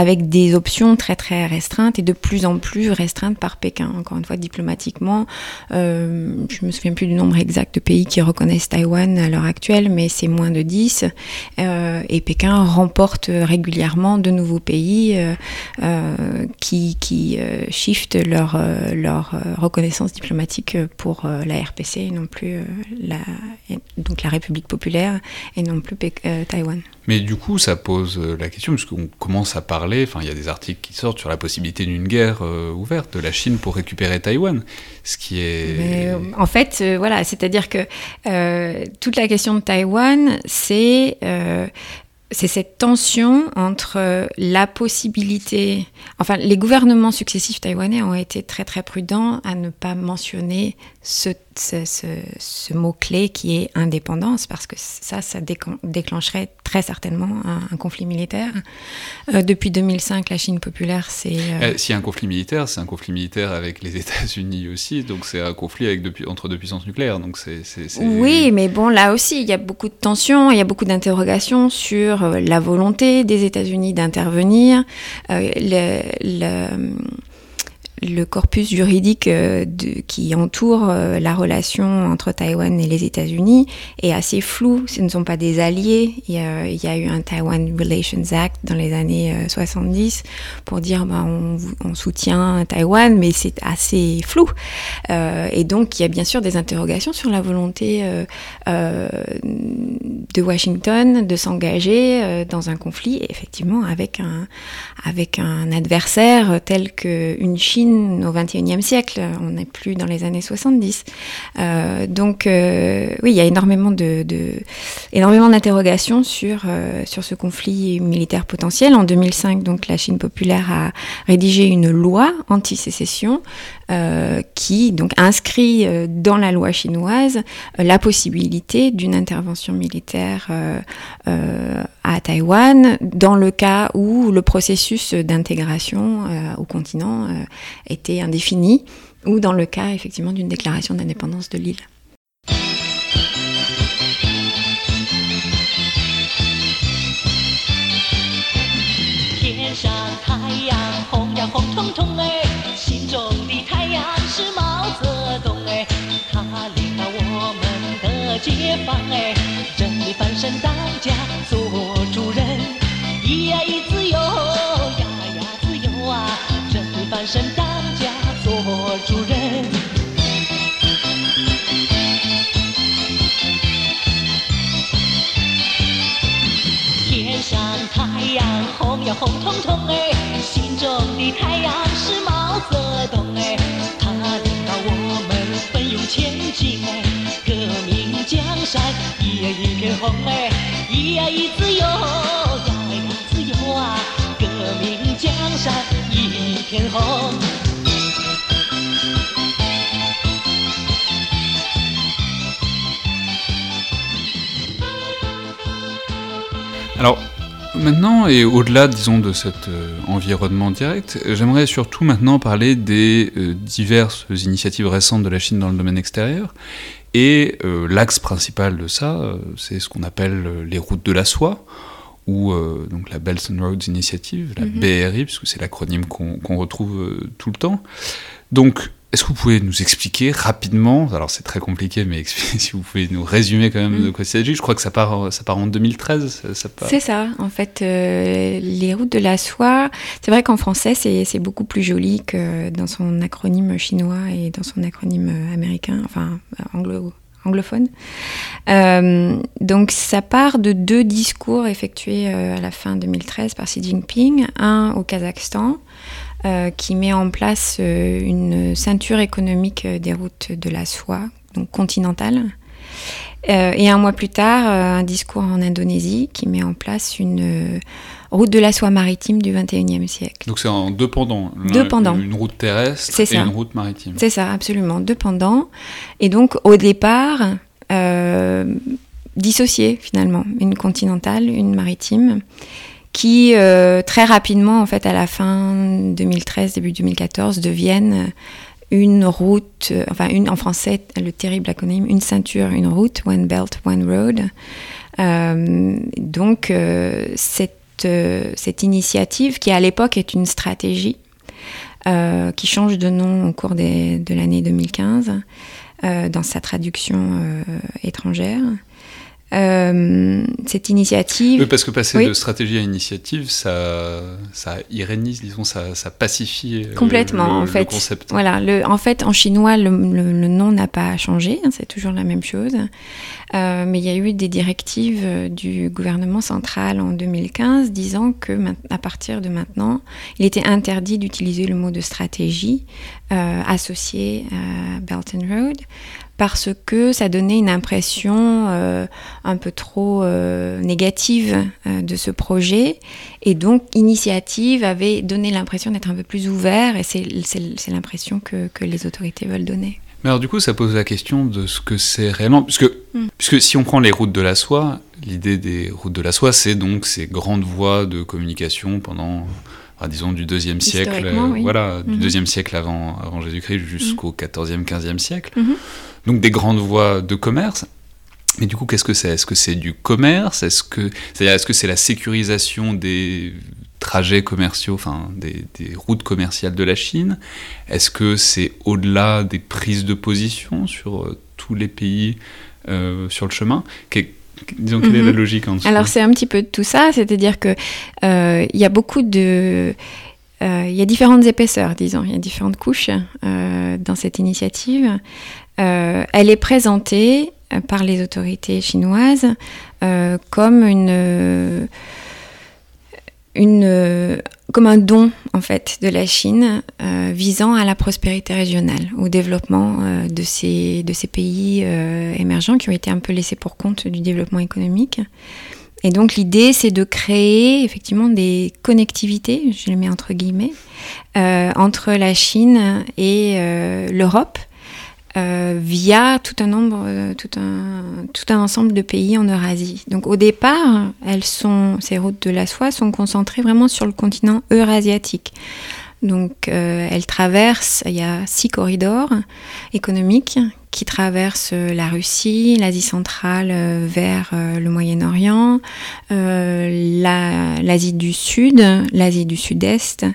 avec des options très très restreintes et de plus en plus restreintes par Pékin. Encore une fois, diplomatiquement, euh, je me souviens plus du nombre exact de pays qui reconnaissent Taïwan à l'heure actuelle, mais c'est moins de 10. Euh, et Pékin remporte régulièrement de nouveaux pays euh, euh qui, qui shiftent leur, leur reconnaissance diplomatique pour la RPC et non plus la, donc la République populaire et non plus Taïwan. Mais du coup, ça pose la question, puisqu'on commence à parler enfin il y a des articles qui sortent sur la possibilité d'une guerre euh, ouverte de la Chine pour récupérer Taïwan, ce qui est... Euh, en fait, euh, voilà, c'est-à-dire que toute la question de Taïwan, c'est c'est cette tension entre la possibilité, enfin les gouvernements successifs taïwanais ont été très très prudents à ne pas mentionner ce ce, mot-clé qui est indépendance, parce que ça, ça déclencherait très certainement un, conflit militaire. Euh, depuis 2005, la Chine populaire, c'est... Euh... S'il y a un conflit militaire, c'est un conflit militaire avec les États-Unis aussi, donc c'est un conflit avec entre deux puissances nucléaires. Donc c'est, Oui, mais bon, là aussi, il y a beaucoup de tensions, il y a beaucoup d'interrogations sur euh, la volonté des États-Unis d'intervenir. Euh, le, le le corpus juridique euh, qui entoure euh, la relation entre Taïwan et les États-Unis est assez flou. Ce ne sont pas des alliés. Il y a, eu un Taiwan Relations Act dans les années 70 euh, pour dire bah, on, soutient Taïwan, mais c'est assez flou. et donc il y a bien sûr des interrogations sur la volonté de Washington de s'engager dans un conflit, effectivement avec un avec un adversaire tel qu'une Chine au XXIe siècle, on n'est plus dans les années 70. Euh, donc euh, oui, il y a énormément de, énormément d'interrogations sur euh, sur ce conflit militaire potentiel. En 2005, donc la Chine populaire a rédigé une loi anti-sécession euh, qui donc inscrit euh, dans la loi chinoise euh, la possibilité d'une intervention militaire à Taïwan dans le cas où le processus d'intégration au continent était indéfinie, ou dans le cas effectivement d'une déclaration d'indépendance de l'île. 解放哎这里翻身当家做主人。咿呀咿子哟呀呀子哟啊这里翻身当家做主人。天上太阳红呀红彤彤哎心中的太阳。山一呀一片红哎，一呀一自由呀呀自由啊，革命江山一片红。Alors, Maintenant, et au-delà, disons, de cet euh, environnement direct, j'aimerais surtout maintenant parler des euh, diverses initiatives récentes de la Chine dans le domaine extérieur. et euh, l'axe principal de ça, c'est ce qu'on appelle les routes de la soie, ou donc la Belt and Roads Initiative, la mhm. BRI, puisque c'est l'acronyme qu'on retrouve tout le temps. Donc, est-ce que vous pouvez nous expliquer rapidement, alors c'est très compliqué, mais si vous pouvez nous résumer quand même mm. de quoi il s'agit Je crois que ça part, ça part en 2013. C'est ça, en fait, euh, les routes de la soie, c'est vrai qu'en français c'est beaucoup plus joli que dans son acronyme chinois et dans son acronyme américain, enfin anglo anglophone. Euh, donc ça part de deux discours effectués euh, à la fin 2013 par Xi Jinping, un au Kazakhstan, euh, qui met en place euh, une ceinture économique euh, des routes de la soie, donc continentale. et un mois plus tard, un discours en Indonésie qui met en place une route de la soie maritime du 21e siècle. Donc c'est en deux pendants. Deux pendants. Une route terrestre et une route maritime. C'est ça, absolument. Deux pendants. Et donc au départ, dissociés finalement. Une continentale, une maritime qui euh, très rapidement, en fait, à la fin 2013, début 2014, deviennent une route, euh, enfin une, en français, le terrible acronyme, une ceinture, une route, One Belt, One Road. Euh, donc cette, cette initiative, qui à l'époque est une stratégie, qui change de nom au cours de l'année 2015, dans sa traduction étrangère, euh, cette initiative. Oui, parce que passer de stratégie à initiative, ça, ça irénise, disons, ça, ça pacifie euh, Complètement, le, en fait. concept. Voilà, le, en fait, en chinois, le, le nom n'a pas changé, hein, c'est toujours la même chose. Euh, mais il y a eu des directives du gouvernement central en 2015 disant que à partir de maintenant, il était interdit d'utiliser le mot de stratégie euh, associé à Belt and Road parce que ça donnait une impression euh, un peu trop euh, négative euh, de ce projet. Et donc, Initiative avait donné l'impression d'être un peu plus ouvert, et c'est l'impression que, que, les autorités veulent donner. Mais alors, du coup, ça pose la question de ce que c'est réellement. Puisque, mm. puisque si on prend les routes de la soie, l'idée des routes de la soie, c'est donc ces grandes voies de communication pendant disons du deuxième siècle, voilà, du mm-hmm. deuxième siècle avant, avant Jésus-Christ jusqu'au 14e, 15e siècle. Mm-hmm donc des grandes voies de commerce. Mais du coup, qu'est-ce que c'est? Est-ce que c'est du commerce? Est-ce que c'est-à-dire est-ce que c'est la sécurisation des trajets commerciaux, enfin des, routes commerciales de la Chine? Est-ce que c'est au-delà des prises de position sur euh, tous les pays euh, sur le chemin? Disons, quelle est la mhm. logique en dessous? Alors, c'est un petit peu de tout ça, c'est-à-dire qu'il euh, y a beaucoup de. Il y a différentes épaisseurs, disons, il y a différentes couches dans cette initiative. Euh, elle est présentée euh, par les autorités chinoises euh, comme un don en fait de la Chine visant à la prospérité régionale, au développement de, ces, pays émergents qui ont été un peu laissés pour compte du développement économique. Et donc l'idée, c'est de créer effectivement des connectivités, je les mets entre guillemets, entre la Chine et l'Europe, euh, via tout un nombre, euh, tout un, tout un ensemble de pays en Eurasie. Donc au départ, elles sont, ces routes de la soie sont concentrées vraiment sur le continent eurasiatique. Donc, elle traverse, il y a six corridors économiques qui traversent la Russie, l'Asie centrale vers le Moyen-Orient, l'Asie du Sud, l'Asie du Sud-Est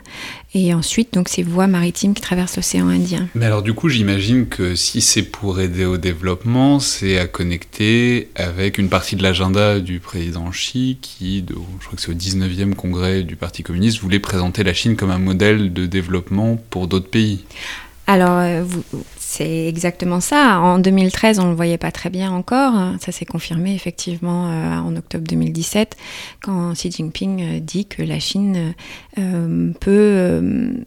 et ensuite, donc, ces voies maritimes qui traversent l'océan Indien. Mais alors, du coup, j'imagine que si c'est pour aider au développement, c'est à connecter avec une partie de l'agenda du président Xi, qui, de, je crois que c'est au 19e congrès du Parti communiste, voulait présenter la Chine comme un modèle de développement pour d'autres pays. Alors, euh, vous, c'est exactement ça. En 2013, on ne le voyait pas très bien encore. Ça s'est confirmé effectivement euh, en octobre 2017 quand Xi Jinping euh, dit que la Chine euh, peut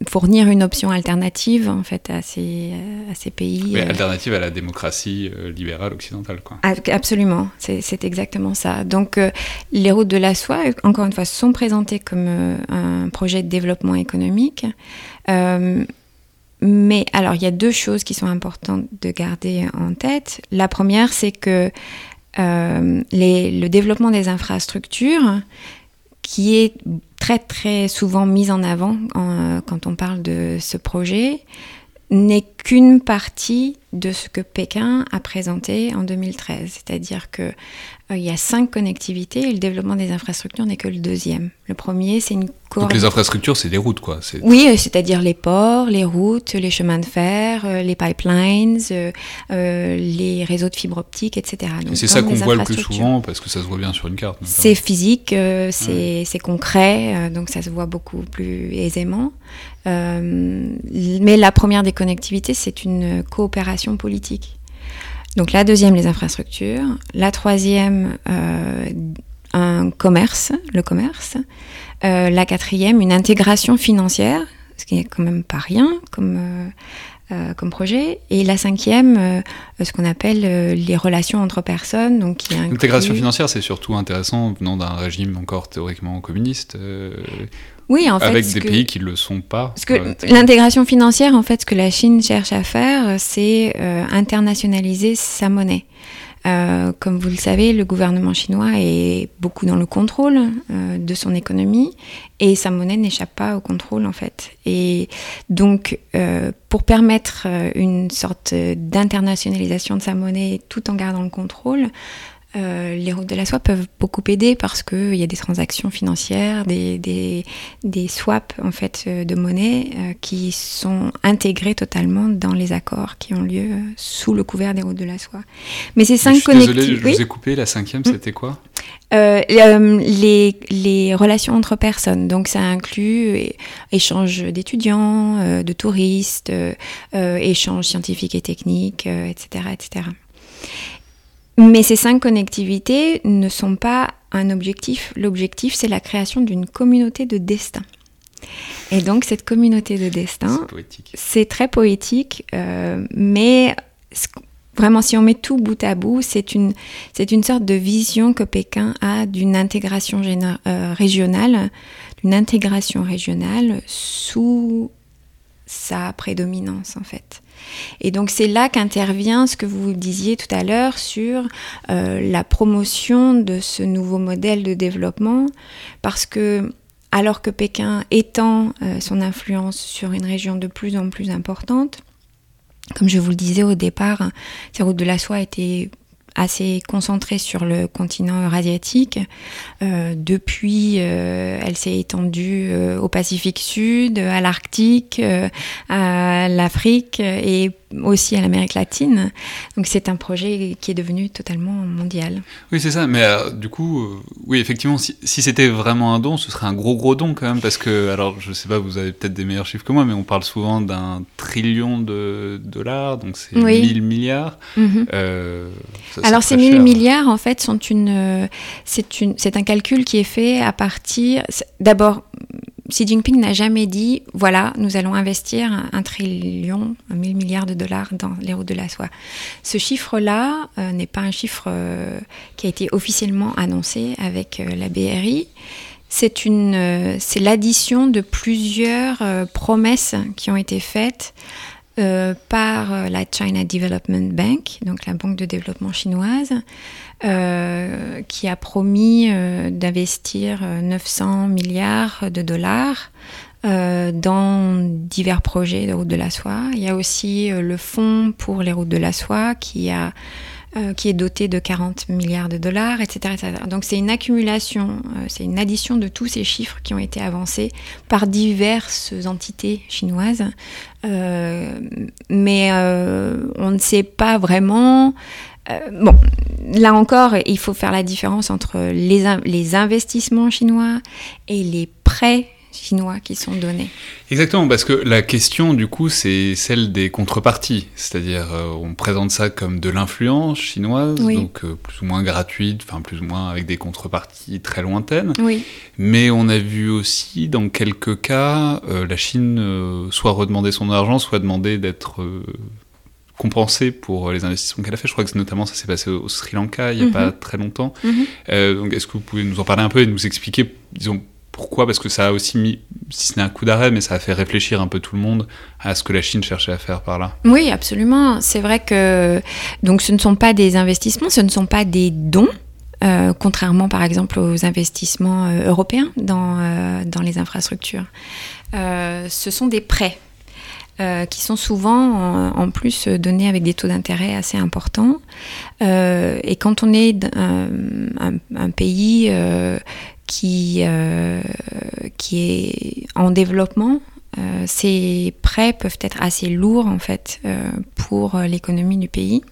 fournir une option alternative en fait à ces, à ces pays. Mais alternative à la démocratie libérale occidentale, quoi. Absolument, c'est exactement ça. Donc les routes de la soie, encore une fois, sont présentées comme un projet de développement économique. Mais alors, il y a deux choses qui sont importantes de garder en tête. La première, c'est que euh, le développement des infrastructures, qui est très très souvent mis en avant quand on parle de ce projet, n'est qu'une partie de ce que Pékin a présenté en 2013. C'est-à-dire que euh, il y a cinq connectivités et le développement des infrastructures n'est que le deuxième. Le premier, c'est une Donc les infrastructures, c'est des routes, quoi. Oui, euh, c'est-à-dire les ports, les routes, les chemins de fer, euh, les pipelines, les réseaux de fibre optique, etc. c'est ça qu'on voit le plus souvent parce que ça se voit bien sur une carte. C'est physique, c'est concret, donc ça se voit beaucoup plus aisément. mais la première des connectivités, c'est une coopération politique. Donc la deuxième, les infrastructures. La troisième, euh, un commerce, le commerce. Euh, la quatrième, une intégration financière, ce qui n'est quand même pas rien comme, euh, comme projet. Et la cinquième, ce qu'on appelle les relations entre personnes. Donc, L'intégration financière, c'est surtout intéressant venant d'un régime encore théoriquement communiste. Oui, en fait. Avec des pays qui ne le sont pas. Parce que l'intégration financière, en fait, ce que la Chine cherche à faire, c'est euh, internationaliser sa monnaie. Euh, comme vous le savez, le gouvernement chinois est beaucoup dans le contrôle euh, de son économie et sa monnaie n'échappe pas au contrôle en fait. Et donc, euh, pour permettre euh, une sorte d'internationalisation de sa monnaie tout en gardant le contrôle, euh, les routes de la soie peuvent beaucoup aider parce qu'il y a des transactions financières, des, des, des swaps en fait euh, de monnaie euh, qui sont intégrés totalement dans les accords qui ont lieu sous le couvert des routes de la soie. Mais ces cinq connectivités. Désolé, je vous ai coupé. La cinquième, hmm. c'était quoi? Les, les, relations entre personnes. Donc ça inclut échange d'étudiants, de touristes, échange scientifiques et techniques, etc., etc. Mais ces cinq connectivités ne sont pas un objectif. L'objectif, c'est la création d'une communauté de destin. Et donc cette communauté de destin, c'est très poétique, euh, mais vraiment si on met tout bout à bout, c'est une, c'est une sorte de vision que Pékin a d'une intégration euh, régionale, d'une intégration régionale sous sa prédominance en fait. Et donc c'est là qu'intervient ce que vous disiez tout à l'heure sur euh, la promotion de ce nouveau modèle de développement, parce que alors que Pékin étend euh, son influence sur une région de plus en plus importante, comme je vous le disais au départ, ces routes de la soie étaient assez concentrée sur le continent eurasiatique. Euh, depuis, euh, elle s'est étendue euh, au Pacifique Sud, à l'Arctique, à l'Afrique et aussi à l'Amérique latine. Donc c'est un projet qui est devenu totalement mondial. Oui, c'est ça. Mais euh, du coup, euh, oui, effectivement, si, c'était vraiment un don, ce serait un gros gros don quand même, parce que, alors je sais pas, vous avez peut-être des meilleurs chiffres que moi, mais on parle souvent d'un trillion de dollars, donc c'est 1000 milliards. Mhm. Euh, alors ces 1000 milliards, en fait, sont une, c'est un calcul qui est fait à partir, d'abord Xi Jinping n'a jamais dit voilà, nous allons investir un, trillion, un mille milliards de dollars dans les routes de la soie. Ce chiffre-là euh, n'est pas un chiffre euh, qui a été officiellement annoncé avec euh, la BRI. C'est c'est l'addition de plusieurs promesses qui ont été faites par la China Development Bank, donc la banque de développement chinoise, euh, qui a promis euh, d'investir 900 euh, milliards de dollars dans divers projets de route de la soie. Il y a aussi le fonds pour les routes de la soie qui a euh, qui est doté de 40 milliards de dollars, etc. Donc c'est une accumulation, euh, c'est une addition de tous ces chiffres qui ont été avancés par diverses entités chinoises. Euh, mais on ne sait pas vraiment... bon, là encore, il faut faire la différence entre les, les investissements chinois et les prêts chinois qui sont donnés. Exactement, parce que la question du coup c'est celle des contreparties, c'est-à-dire euh, on présente ça comme de l'influence chinoise, donc euh, plus ou moins gratuite, enfin plus ou moins avec des contreparties très lointaines. Oui. Mais on a vu aussi dans quelques cas euh, la Chine soit redemander son argent, soit demander d'être compensée pour les investissements qu'elle a fait. Je crois que notamment ça s'est passé au Sri Lanka il n'y a pas mhm. très longtemps. Mhm. donc est-ce que vous pouvez nous en parler un peu et nous expliquer, disons, pourquoi? Parce que ça a aussi mis, si ce n'est un coup d'arrêt, mais ça a fait réfléchir un peu tout le monde à ce que la Chine cherchait à faire par là. Oui, absolument. C'est vrai que donc ce ne sont pas des investissements, ce ne sont pas des dons. Euh, contrairement par exemple aux investissements euh, européens dans, euh, dans les infrastructures. ce sont des prêts qui sont souvent en, plus donnés avec des taux d'intérêt assez importants. et quand on est un pays qui, euh, qui est en développement, euh, ces prêts peuvent être assez lourds en fait euh, pour l'économie du pays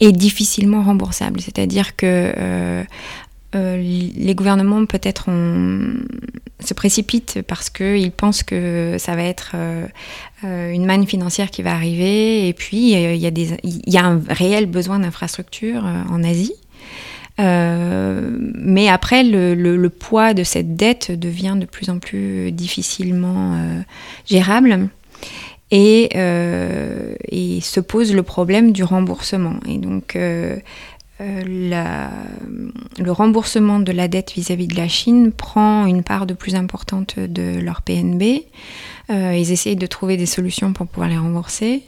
et difficilement remboursables. C'est-à-dire que les gouvernements peut-être se précipitent parce qu'ils pensent que ça va être une manne financière qui va arriver et puis il y, il y a un réel besoin d'infrastructures en Asie. Euh, mais après, le, poids de cette dette devient de plus en plus difficilement euh, gérable. Et, euh, et, se pose le problème du remboursement. Et donc, le remboursement de la dette vis-à-vis de la Chine prend une part de plus importante de leur PNB. ils essayent de trouver des solutions pour pouvoir les rembourser.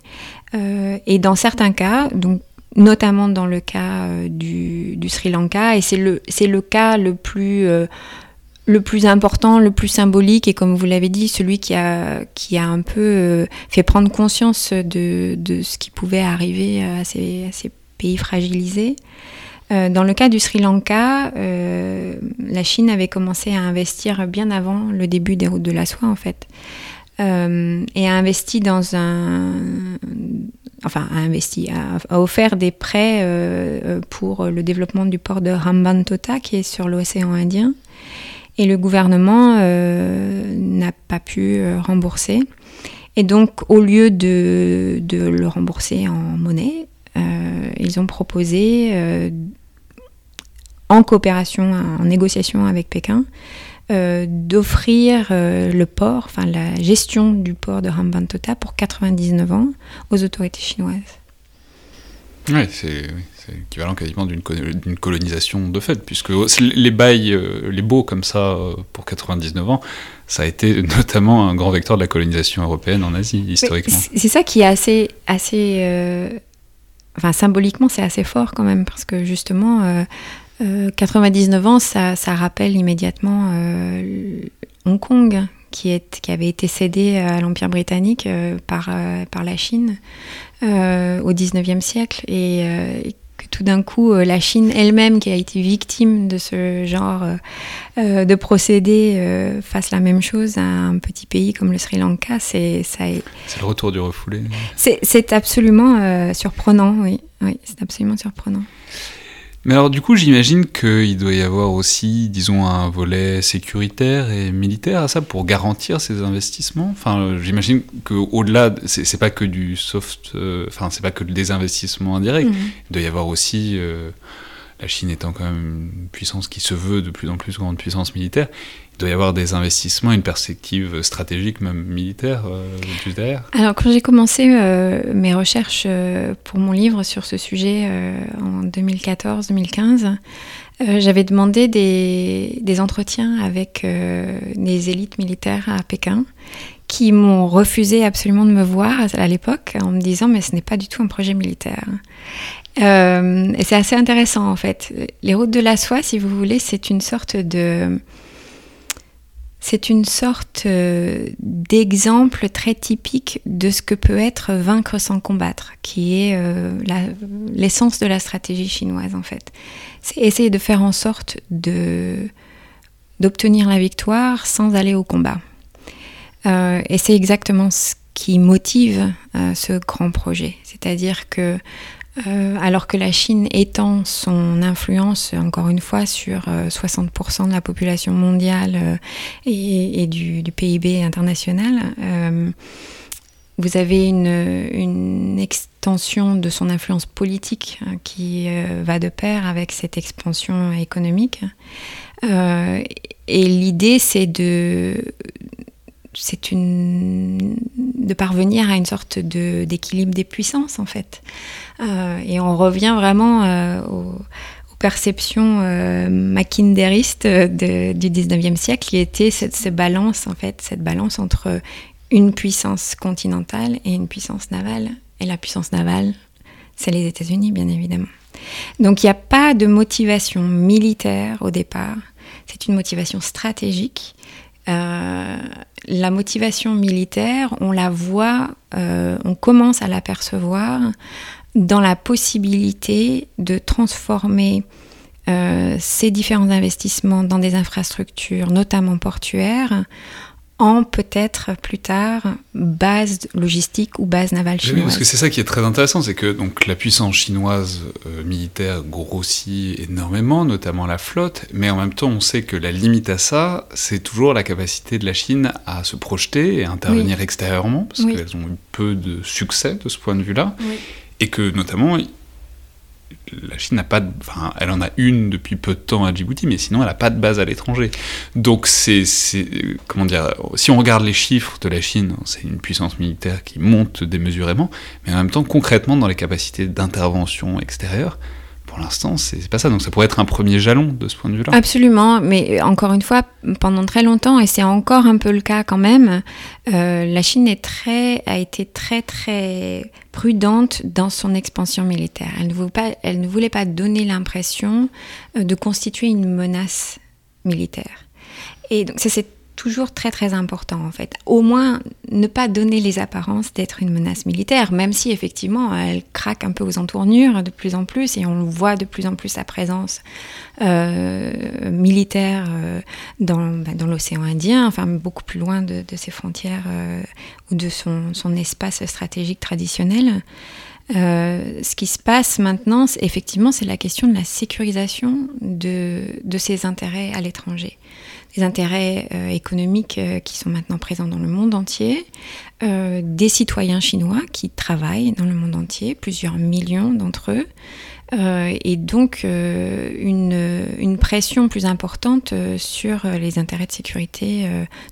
et dans certains cas, donc notamment dans le cas euh, du, Sri Lanka, et c'est le, le cas le plus, euh, le plus important, le plus symbolique, et comme vous l'avez dit, celui qui a, qui a un peu euh, fait prendre conscience de, de, ce qui pouvait arriver à ces, à ces pays fragilisés. dans le cas du Sri Lanka, la Chine avait commencé à investir bien avant le début des routes de la soie, en fait. et a investi dans un enfin a investi, a, offert des prêts euh, euh, pour le développement du port de Hambantota qui est sur l'océan Indien. Et le gouvernement euh, n'a pas pu rembourser. Et donc, au lieu de le rembourser en monnaie, ils ont proposé, en coopération, en négociation avec Pékin, euh, d'offrir euh, le port, enfin la gestion du port de Hambantota pour 99 ans aux autorités chinoises. Oui, c'est équivalent quasiment d'une colonisation de fait, puisque les bails, euh, les baux comme ça pour 99 ans, ça a été notamment un grand vecteur de la colonisation européenne en Asie, historiquement. C'est ça qui est assez, assez enfin symboliquement, c'est assez fort quand même, parce que justement, 99 euh, ans, ça, rappelle immédiatement euh, Hong Kong, qui, est, qui, avait été cédé à l'Empire britannique euh, par, par la Chine au 19e siècle. Et, que tout d'un coup, la Chine elle-même, qui a été victime de ce genre de procédé, fasse la même chose à un petit pays comme le Sri Lanka, c'est. C'est le retour du refoulé. C'est absolument surprenant, oui. oui c'est absolument surprenant. Mais alors du coup, j'imagine qu'il doit y avoir aussi, disons, un volet sécuritaire et militaire à ça pour garantir ces investissements? Enfin, j'imagine qu'au-delà, c'est pas que du soft, euh, enfin, c'est pas que des investissements indirects. Mhm. Il doit y avoir aussi, euh, la Chine étant quand même une puissance qui se veut de plus en plus grande puissance militaire, il doit y avoir des investissements, une perspective stratégique, même militaire, euh, juste derrière. Alors, quand j'ai commencé euh, mes recherches euh, pour mon livre sur ce sujet en 2014-2015, j'avais demandé des, entretiens avec des élites militaires à Pékin qui m'ont refusé absolument de me voir à l'époque en me disant mais ce n'est pas du tout un projet militaire. et c'est assez intéressant en fait. Les routes de la soie, si vous voulez, c'est une sorte de c'est une sorte euh, d'exemple très typique de ce que peut être vaincre sans combattre, qui est euh, l'essence de la stratégie chinoise en fait. C'est essayer de faire en sorte de d'obtenir la victoire sans aller au combat. Euh, et c'est exactement ce qui motive ce grand projet. C'est-à-dire que euh, alors que la Chine étend son influence, encore une fois, sur 60% euh, de la population mondiale euh, et, du, PIB international, vous avez une, extension de son influence politique hein, qui va de pair avec cette expansion économique. et l'idée, c'est de c'est une de parvenir à une sorte d'équilibre des puissances en fait. Euh, et on revient vraiment euh, aux, perceptions euh, mackinderistes du 19e siècle, qui était cette, balance en fait, cette balance entre une puissance continentale et une puissance navale. Et la puissance navale, c'est les États-Unis, bien évidemment. Donc il n'y a pas de motivation militaire au départ, c'est une motivation stratégique euh, la motivation militaire, on la voit, euh, on commence à l'apercevoir dans la possibilité de transformer euh, ces différents investissements dans des infrastructures, notamment portuaires, en peut-être plus tard base logistique ou base navale chinoise. parce que c'est ça qui est très intéressant, c'est que donc la puissance chinoise euh, militaire grossit énormément, notamment la flotte, mais en même temps on sait que la limite à ça, c'est toujours la capacité de la Chine à se projeter et à intervenir extérieurement, parce qu'elles ont eu peu de succès de ce point de vue-là, et que notamment la Chine n'a pas, enfin, elle en a une depuis peu de temps à Djibouti, mais sinon elle n'a pas de base à l'étranger. Donc c'est, comment dire, si on regarde les chiffres de la Chine, c'est une puissance militaire qui monte démesurément, mais en même temps concrètement dans les capacités d'intervention extérieure, pour l'instant, c'est pas ça. Donc ça pourrait être un premier jalon de ce point de vue-là. Absolument, mais encore une fois, pendant très longtemps, et c'est encore un peu le cas quand même, euh, la Chine est très, a été très très prudente dans son expansion militaire. Elle ne voulait pas, donner l'impression euh, de constituer une menace militaire. Et donc c'est toujours très très important en fait. Au moins ne pas donner les apparences d'être une menace militaire, même si effectivement elle craque un peu aux entournures de plus en plus et on voit de plus en plus sa présence euh, militaire euh, dans, bah, dans l'océan Indien, enfin beaucoup plus loin de, ses frontières euh, ou de son, espace stratégique traditionnel. ce qui se passe maintenant, effectivement, c'est la question de la sécurisation de ses intérêts à l'étranger des intérêts euh, économiques euh, qui sont maintenant présents dans le monde entier, euh, des citoyens chinois qui travaillent dans le monde entier, plusieurs millions d'entre eux, et donc une, pression plus importante sur les intérêts de sécurité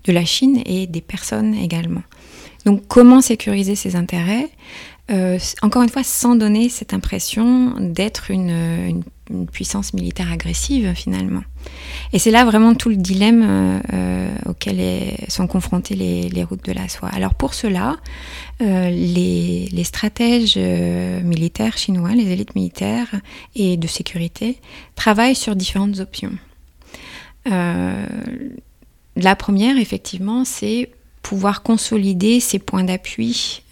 de la Chine et des personnes également. Donc comment sécuriser ces intérêts? Encore une fois, sans donner cette impression d'être une, puissance militaire agressive finalement. Et c'est là vraiment tout le dilemme euh, euh, auquel sont confrontées les, routes de la soie. Alors pour cela, euh, les, stratèges militaires chinois, les élites militaires et de sécurité travaillent sur différentes options. la première, effectivement, c'est pouvoir consolider ces points d'appui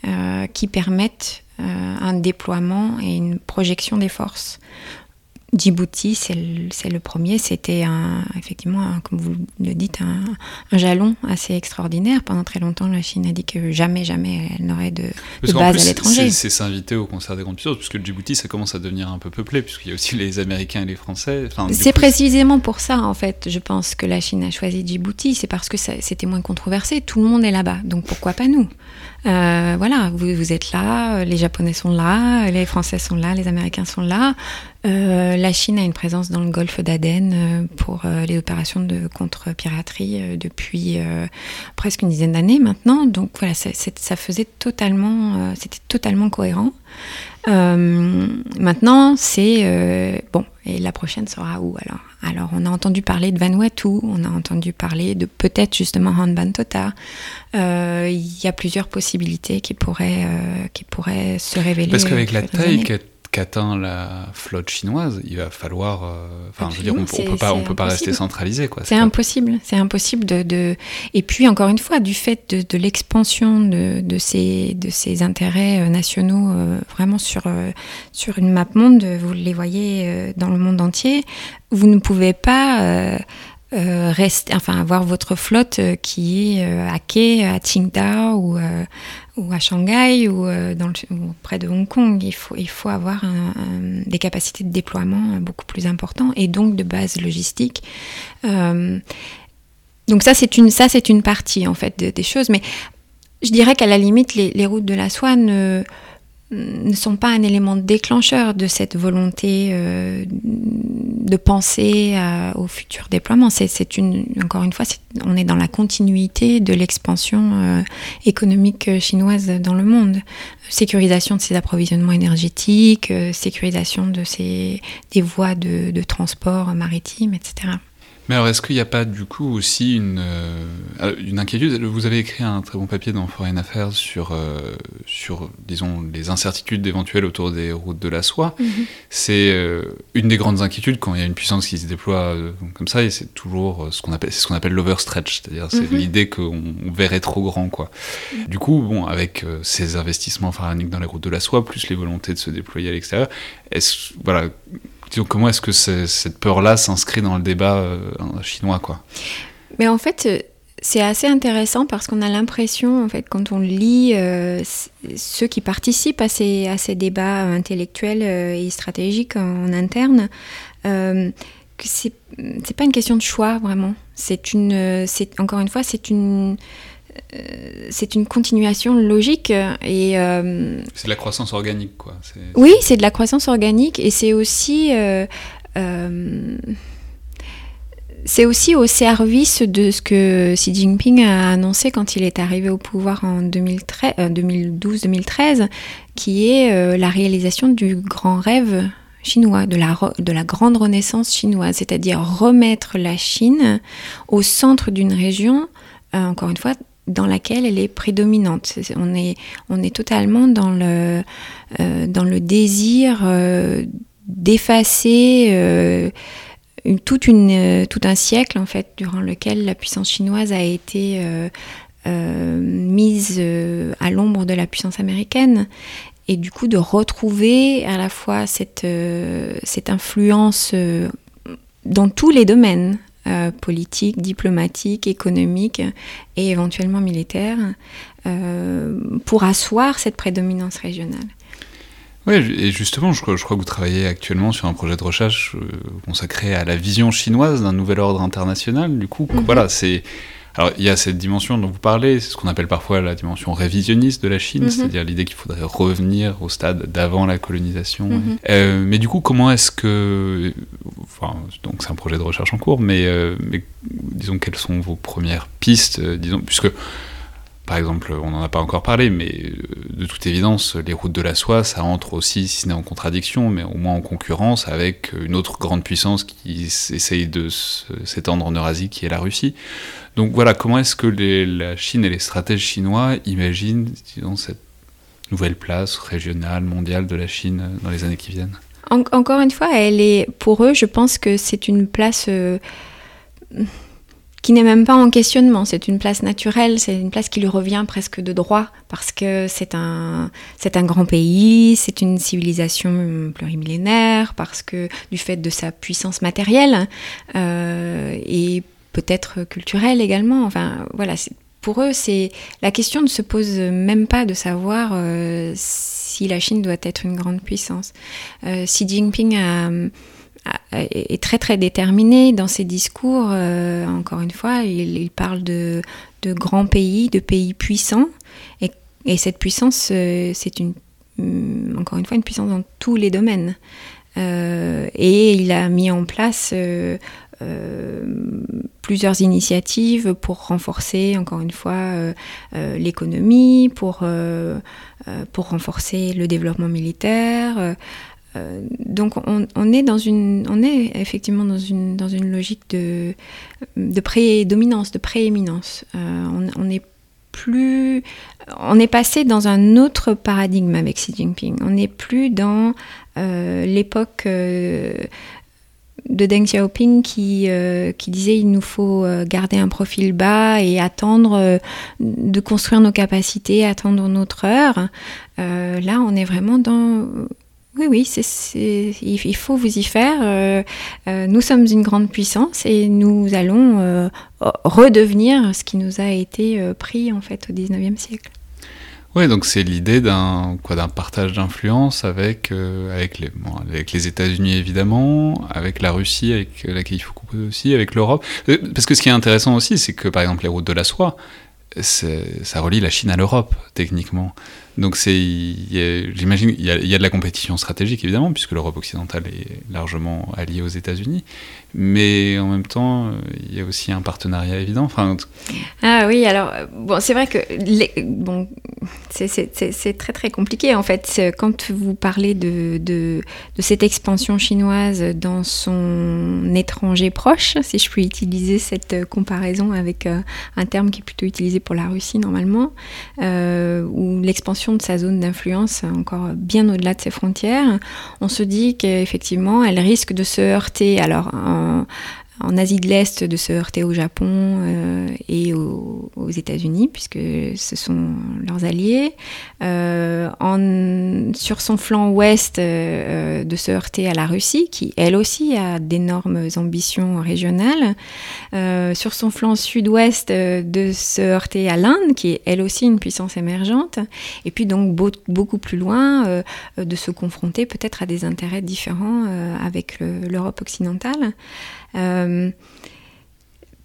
qui permettent un déploiement et une projection des forces Djibouti, c'est le, premier. C'était effectivement, comme vous le dites, un, jalon assez extraordinaire. Pendant très longtemps, la Chine a dit que jamais, jamais elle n'aurait de, de base à l'étranger. C'est s'inviter au concert des grandes puissances, puisque le Djibouti, ça commence à devenir un peu peuplé, puisqu'il y a aussi les Américains et les Français. c'est précisément pour ça, en fait, je pense que la Chine a choisi Djibouti. C'est parce que c'était moins controversé. Tout le monde est là-bas. Donc pourquoi pas nous? Euh, voilà, vous, êtes là, les Japonais sont là, les Français sont là, les Américains sont là. Euh, la Chine a une présence dans le golfe d'Aden euh, pour euh, les opérations de contre-piraterie depuis presque une dizaine d'années maintenant. Donc voilà, ça faisait totalement, c'était totalement cohérent. Maintenant, c'est bon. Et la prochaine sera où alors? Alors, on a entendu parler de Vanuatu, on a entendu parler de peut-être justement Hanban Tota. Il y a plusieurs possibilités qui pourraient, qui pourraient se révéler. Parce qu'avec la taille qu'atteint la flotte chinoise, il va falloir. Euh, enfin, je veux dire, on, peut pas, on peut pas rester centralisé, quoi. C'est impossible. C'est impossible de, Et puis encore une fois, du fait de, l'expansion de, de, ces de ces intérêts euh, nationaux euh, vraiment sur sur une map monde, vous les voyez dans le monde entier, vous ne pouvez pas. Rester, enfin avoir votre flotte qui est à quai à Qingdao ou, ou à Shanghai ou, euh, dans près de Hong Kong. Il faut, il faut avoir des capacités de déploiement beaucoup plus importantes et donc de base logistique. Euh, donc ça, c'est une, ça, c'est une partie en fait des choses. Mais je dirais qu'à la limite, les, les routes de la soie ne ne sont pas un élément déclencheur de cette volonté euh, de penser au futur déploiement. C'est une, encore une fois, on est dans la continuité de l'expansion euh, économique chinoise dans le monde. Sécurisation de ses approvisionnements énergétiques, euh, sécurisation de ses, des voies de, de transport maritime, etc. Mais alors, est-ce qu'il n'y a pas du coup aussi une, euh, une inquiétude? Vous avez écrit un très bon papier dans Foreign Affairs sur, euh, sur disons, les incertitudes éventuelles autour des routes de la soie. Mhm. C'est euh, une des grandes inquiétudes quand il y a une puissance qui se déploie comme ça, et c'est toujours ce qu'on appelle, ce qu'on appelle l'overstretch, c'est-à-dire c'est mhm. l'idée qu'on verrait trop grand. Quoi. Du coup, bon, avec ces investissements pharaoniques dans les routes de la soie, plus les volontés de se déployer à l'extérieur, est-ce, voilà, comment est-ce que cette peur-là s'inscrit dans le débat euh, chinois quoi? Mais en fait, euh, c'est assez intéressant parce qu'on a l'impression, en fait, quand on lit euh, ceux qui participent à ces, débats intellectuels et stratégiques en, interne, que c'est pas une question de choix vraiment. C'est une, encore une fois, c'est une euh, c'est une continuation logique et euh, c'est de la croissance organique quoi. Oui, c'est de la croissance organique et c'est aussi euh, c'est aussi au service de ce que Xi Jinping a annoncé quand il est arrivé au pouvoir en 2012-2013, qui est la réalisation du grand rêve chinois, de la, de la grande renaissance chinoise, c'est-à-dire remettre la Chine au centre d'une région, encore une fois, dans laquelle elle est prédominante. On est, on est totalement dans le, euh, dans le désir euh, d'effacer euh, toute une, tout un siècle en fait durant lequel la puissance chinoise a été mise à l'ombre de la puissance américaine et du coup de retrouver à la fois cette, cette influence dans tous les domaines, euh, politique, diplomatique, économique et éventuellement militaire euh, pour asseoir cette prédominance régionale. Oui, et justement, je crois, je crois, que vous travaillez actuellement sur un projet de recherche euh, consacré à la vision chinoise d'un nouvel ordre international. Du coup, mhm. voilà, c'est alors il y a cette dimension dont vous parlez, c'est ce qu'on appelle parfois la dimension révisionniste de la Chine, mhm. c'est-à-dire l'idée qu'il faudrait revenir au stade d'avant la colonisation. Mhm. Euh, mais du coup, comment est-ce que, enfin, donc c'est un projet de recherche en cours, mais, euh, mais disons quelles sont vos premières pistes, euh, disons, puisque par exemple, on n'en a pas encore parlé, mais euh, de toute évidence, les routes de la soie, ça entre aussi, si ce n'est en contradiction, mais au moins en concurrence avec une autre grande puissance qui essaye de s'étendre en Eurasie, qui est la Russie. Donc voilà, comment est-ce que la Chine et les stratèges chinois imaginent, cette nouvelle place régionale, mondiale de la Chine dans les années qui viennent? Encore une fois, elle est, pour eux, je pense que c'est une place... Euh, qui n'est même pas en questionnement. C'est une place naturelle, c'est une place qui lui revient presque de droit parce que c'est un, c'est un grand pays, c'est une civilisation plurimillénaire, parce que du fait de sa puissance matérielle euh, et peut-être culturelle également. Enfin, voilà. Pour eux, c'est la question ne se pose même pas de savoir euh, si la Chine doit être une grande puissance. Euh, Xi Jinping a est très très déterminé dans ses discours. Euh, encore une fois, il, parle de, de, grands pays, de pays puissants. Et, et cette puissance, euh, c'est une, mm, encore une fois une puissance dans tous les domaines. Euh, et il a mis en place plusieurs initiatives pour renforcer, encore une fois, l'économie, pour, pour renforcer le développement militaire. Euh, donc on, est dans une, on est effectivement dans une, dans une logique de, de prédominance, de prééminence. Euh, on, est plus, on est passé dans un autre paradigme avec Xi Jinping. On n'est plus dans l'époque de Deng Xiaoping qui, euh, qui disait il nous faut euh, garder un profil bas et attendre euh, de construire nos capacités, attendre notre heure. là, on est vraiment dans... Oui, oui, il faut vous y faire. nous sommes une grande puissance et nous allons redevenir ce qui nous a été pris en fait au 19e siècle. Oui, donc c'est l'idée d'un quoi d'un partage d'influence avec euh, avec les avec les États-Unis évidemment, avec la Russie avec laquelle il faut couper aussi, avec l'Europe. Euh, parce que ce qui est intéressant aussi, c'est que par exemple les routes de la soie, ça relie la Chine à l'Europe techniquement. Donc j'imagine, il, y, a de la compétition stratégique évidemment, puisque l'Europe occidentale est largement alliée aux États-Unis, mais en même temps, il y a aussi un partenariat évident. Ah oui, alors bon, c'est vrai que bon, c'est très très compliqué en fait. Quand vous parlez de, de, de, cette expansion chinoise dans son étranger proche, si je puis utiliser cette comparaison avec euh, un terme qui est plutôt utilisé pour la Russie normalement, euh, l'expansion de sa zone d'influence encore bien au-delà de ses frontières, on se dit qu'effectivement, elle risque de se heurter alors en Asie de l'Est de se heurter au Japon euh, et aux, États-Unis, puisque ce sont leurs alliés. Euh, sur son flanc ouest, euh, de se heurter à la Russie, qui elle aussi a d'énormes ambitions régionales. sur son flanc sud-ouest, de se heurter à l'Inde, qui est elle aussi une puissance émergente. Et puis donc beaucoup plus loin, de se confronter peut-être à des intérêts différents avec l'Europe occidentale. Euh,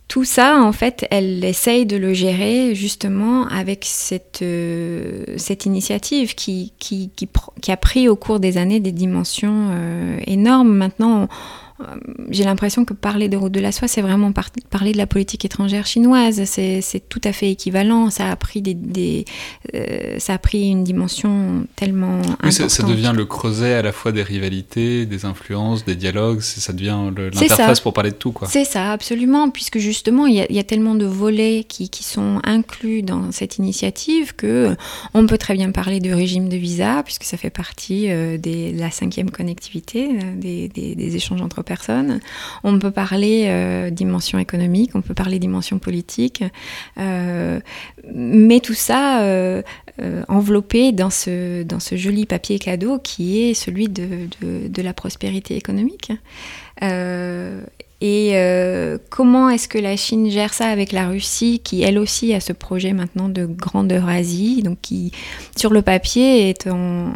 tout ça, en fait, elle essaye de le gérer justement avec cette, euh, cette initiative qui, qui, qui, a pris au cours des années des dimensions euh, énormes. Maintenant, j'ai l'impression que parler de route de la soie, c'est vraiment parler de la politique étrangère chinoise. C'est tout à fait équivalent. Ça a pris, des, euh, ça a pris une dimension tellement oui, Ça, devient le creuset à la fois des rivalités, des influences, des dialogues. Ça devient l'interface pour parler de tout. C'est ça, absolument. Puisque justement, il y, a tellement de volets qui, qui, sont inclus dans cette initiative que on peut très bien parler du régime de visa, puisque ça fait partie euh, de la cinquième connectivité, des, des, des échanges entre personnes. On peut parler euh, dimension économique, on peut parler dimension politique, euh, mais tout ça euh, enveloppé dans ce, dans joli papier cadeau qui est celui de, la prospérité économique. Et comment est-ce que la Chine gère ça avec la Russie, qui elle aussi a ce projet maintenant de grandeur Asie, donc qui sur le papier est en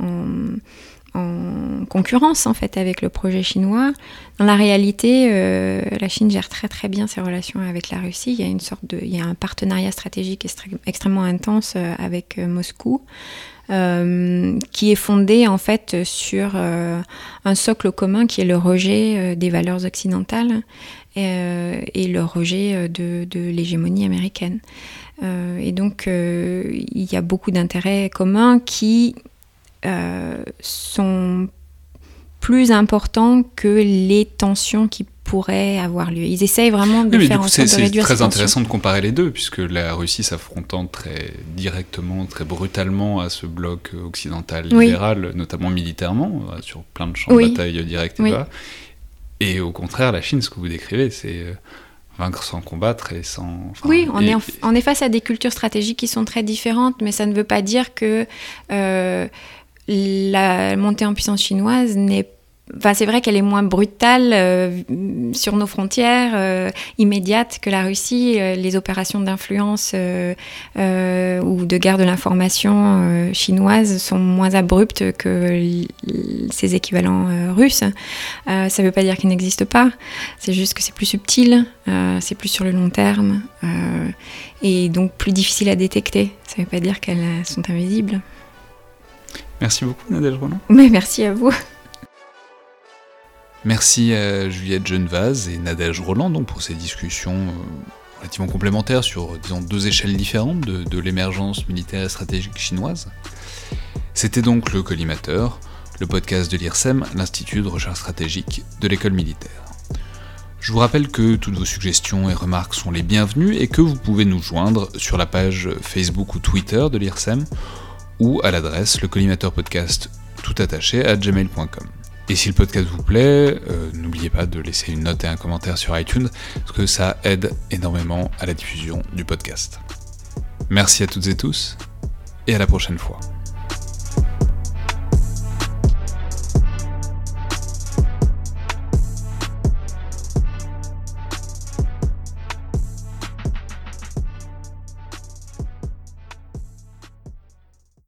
concurrence en fait avec le projet chinois. Dans la réalité, euh, la Chine gère très très bien ses relations avec la Russie. Il y a une sorte de, il y a un partenariat stratégique extrêmement intense euh, avec euh, Moscou. qui est fondé en fait sur un socle commun qui est le rejet des valeurs occidentales et le rejet de l'hégémonie américaine. et donc il y a beaucoup d'intérêts communs qui euh, sont plus importants que les tensions qui pourraient avoir lieu. Ils essayent vraiment de faire en sorte de réduire C'est très intéressant de comparer les deux, puisque la Russie s'affrontant très directement, très brutalement à ce bloc occidental libéral, notamment militairement, euh, sur plein de champs de bataille directs et bas. Et au contraire, la Chine, ce que vous décrivez, c'est euh, vaincre sans combattre et sans. oui, on, est, on est face à des cultures stratégiques qui sont très différentes, mais ça ne veut pas dire que la montée en puissance chinoise n'est Enfin, c'est vrai qu'elle est moins brutale euh, sur nos frontières euh, immédiates que la Russie. Euh, les opérations d'influence ou de guerre de l'information chinoise sont moins abruptes que ses équivalents russes. ça ne veut pas dire qu'elles n'existent pas. C'est juste que c'est plus subtil, c'est plus sur le long terme et donc plus difficile à détecter. Ça ne veut pas dire qu'elles sont invisibles. Merci beaucoup Nadège Roland. Mais merci à vous. Merci à Juliette Genevaz et Nadège Roland donc, pour ces discussions euh, relativement complémentaires sur disons, deux échelles différentes de, de l'émergence militaire et stratégique chinoise. C'était donc le Collimateur, le podcast de l'IRSEM, l'Institut de recherche stratégique de l'école militaire. Je vous rappelle que toutes vos suggestions et remarques sont les bienvenues et que vous pouvez nous joindre sur la page Facebook ou Twitter de l'IRSEM ou à l'adresse le collimateur podcast tout attaché à gmail.com. Et si le podcast vous plaît, euh, n'oubliez pas de laisser une note et un commentaire sur iTunes, parce que ça aide énormément à la diffusion du podcast. Merci à toutes et tous, et à la prochaine fois.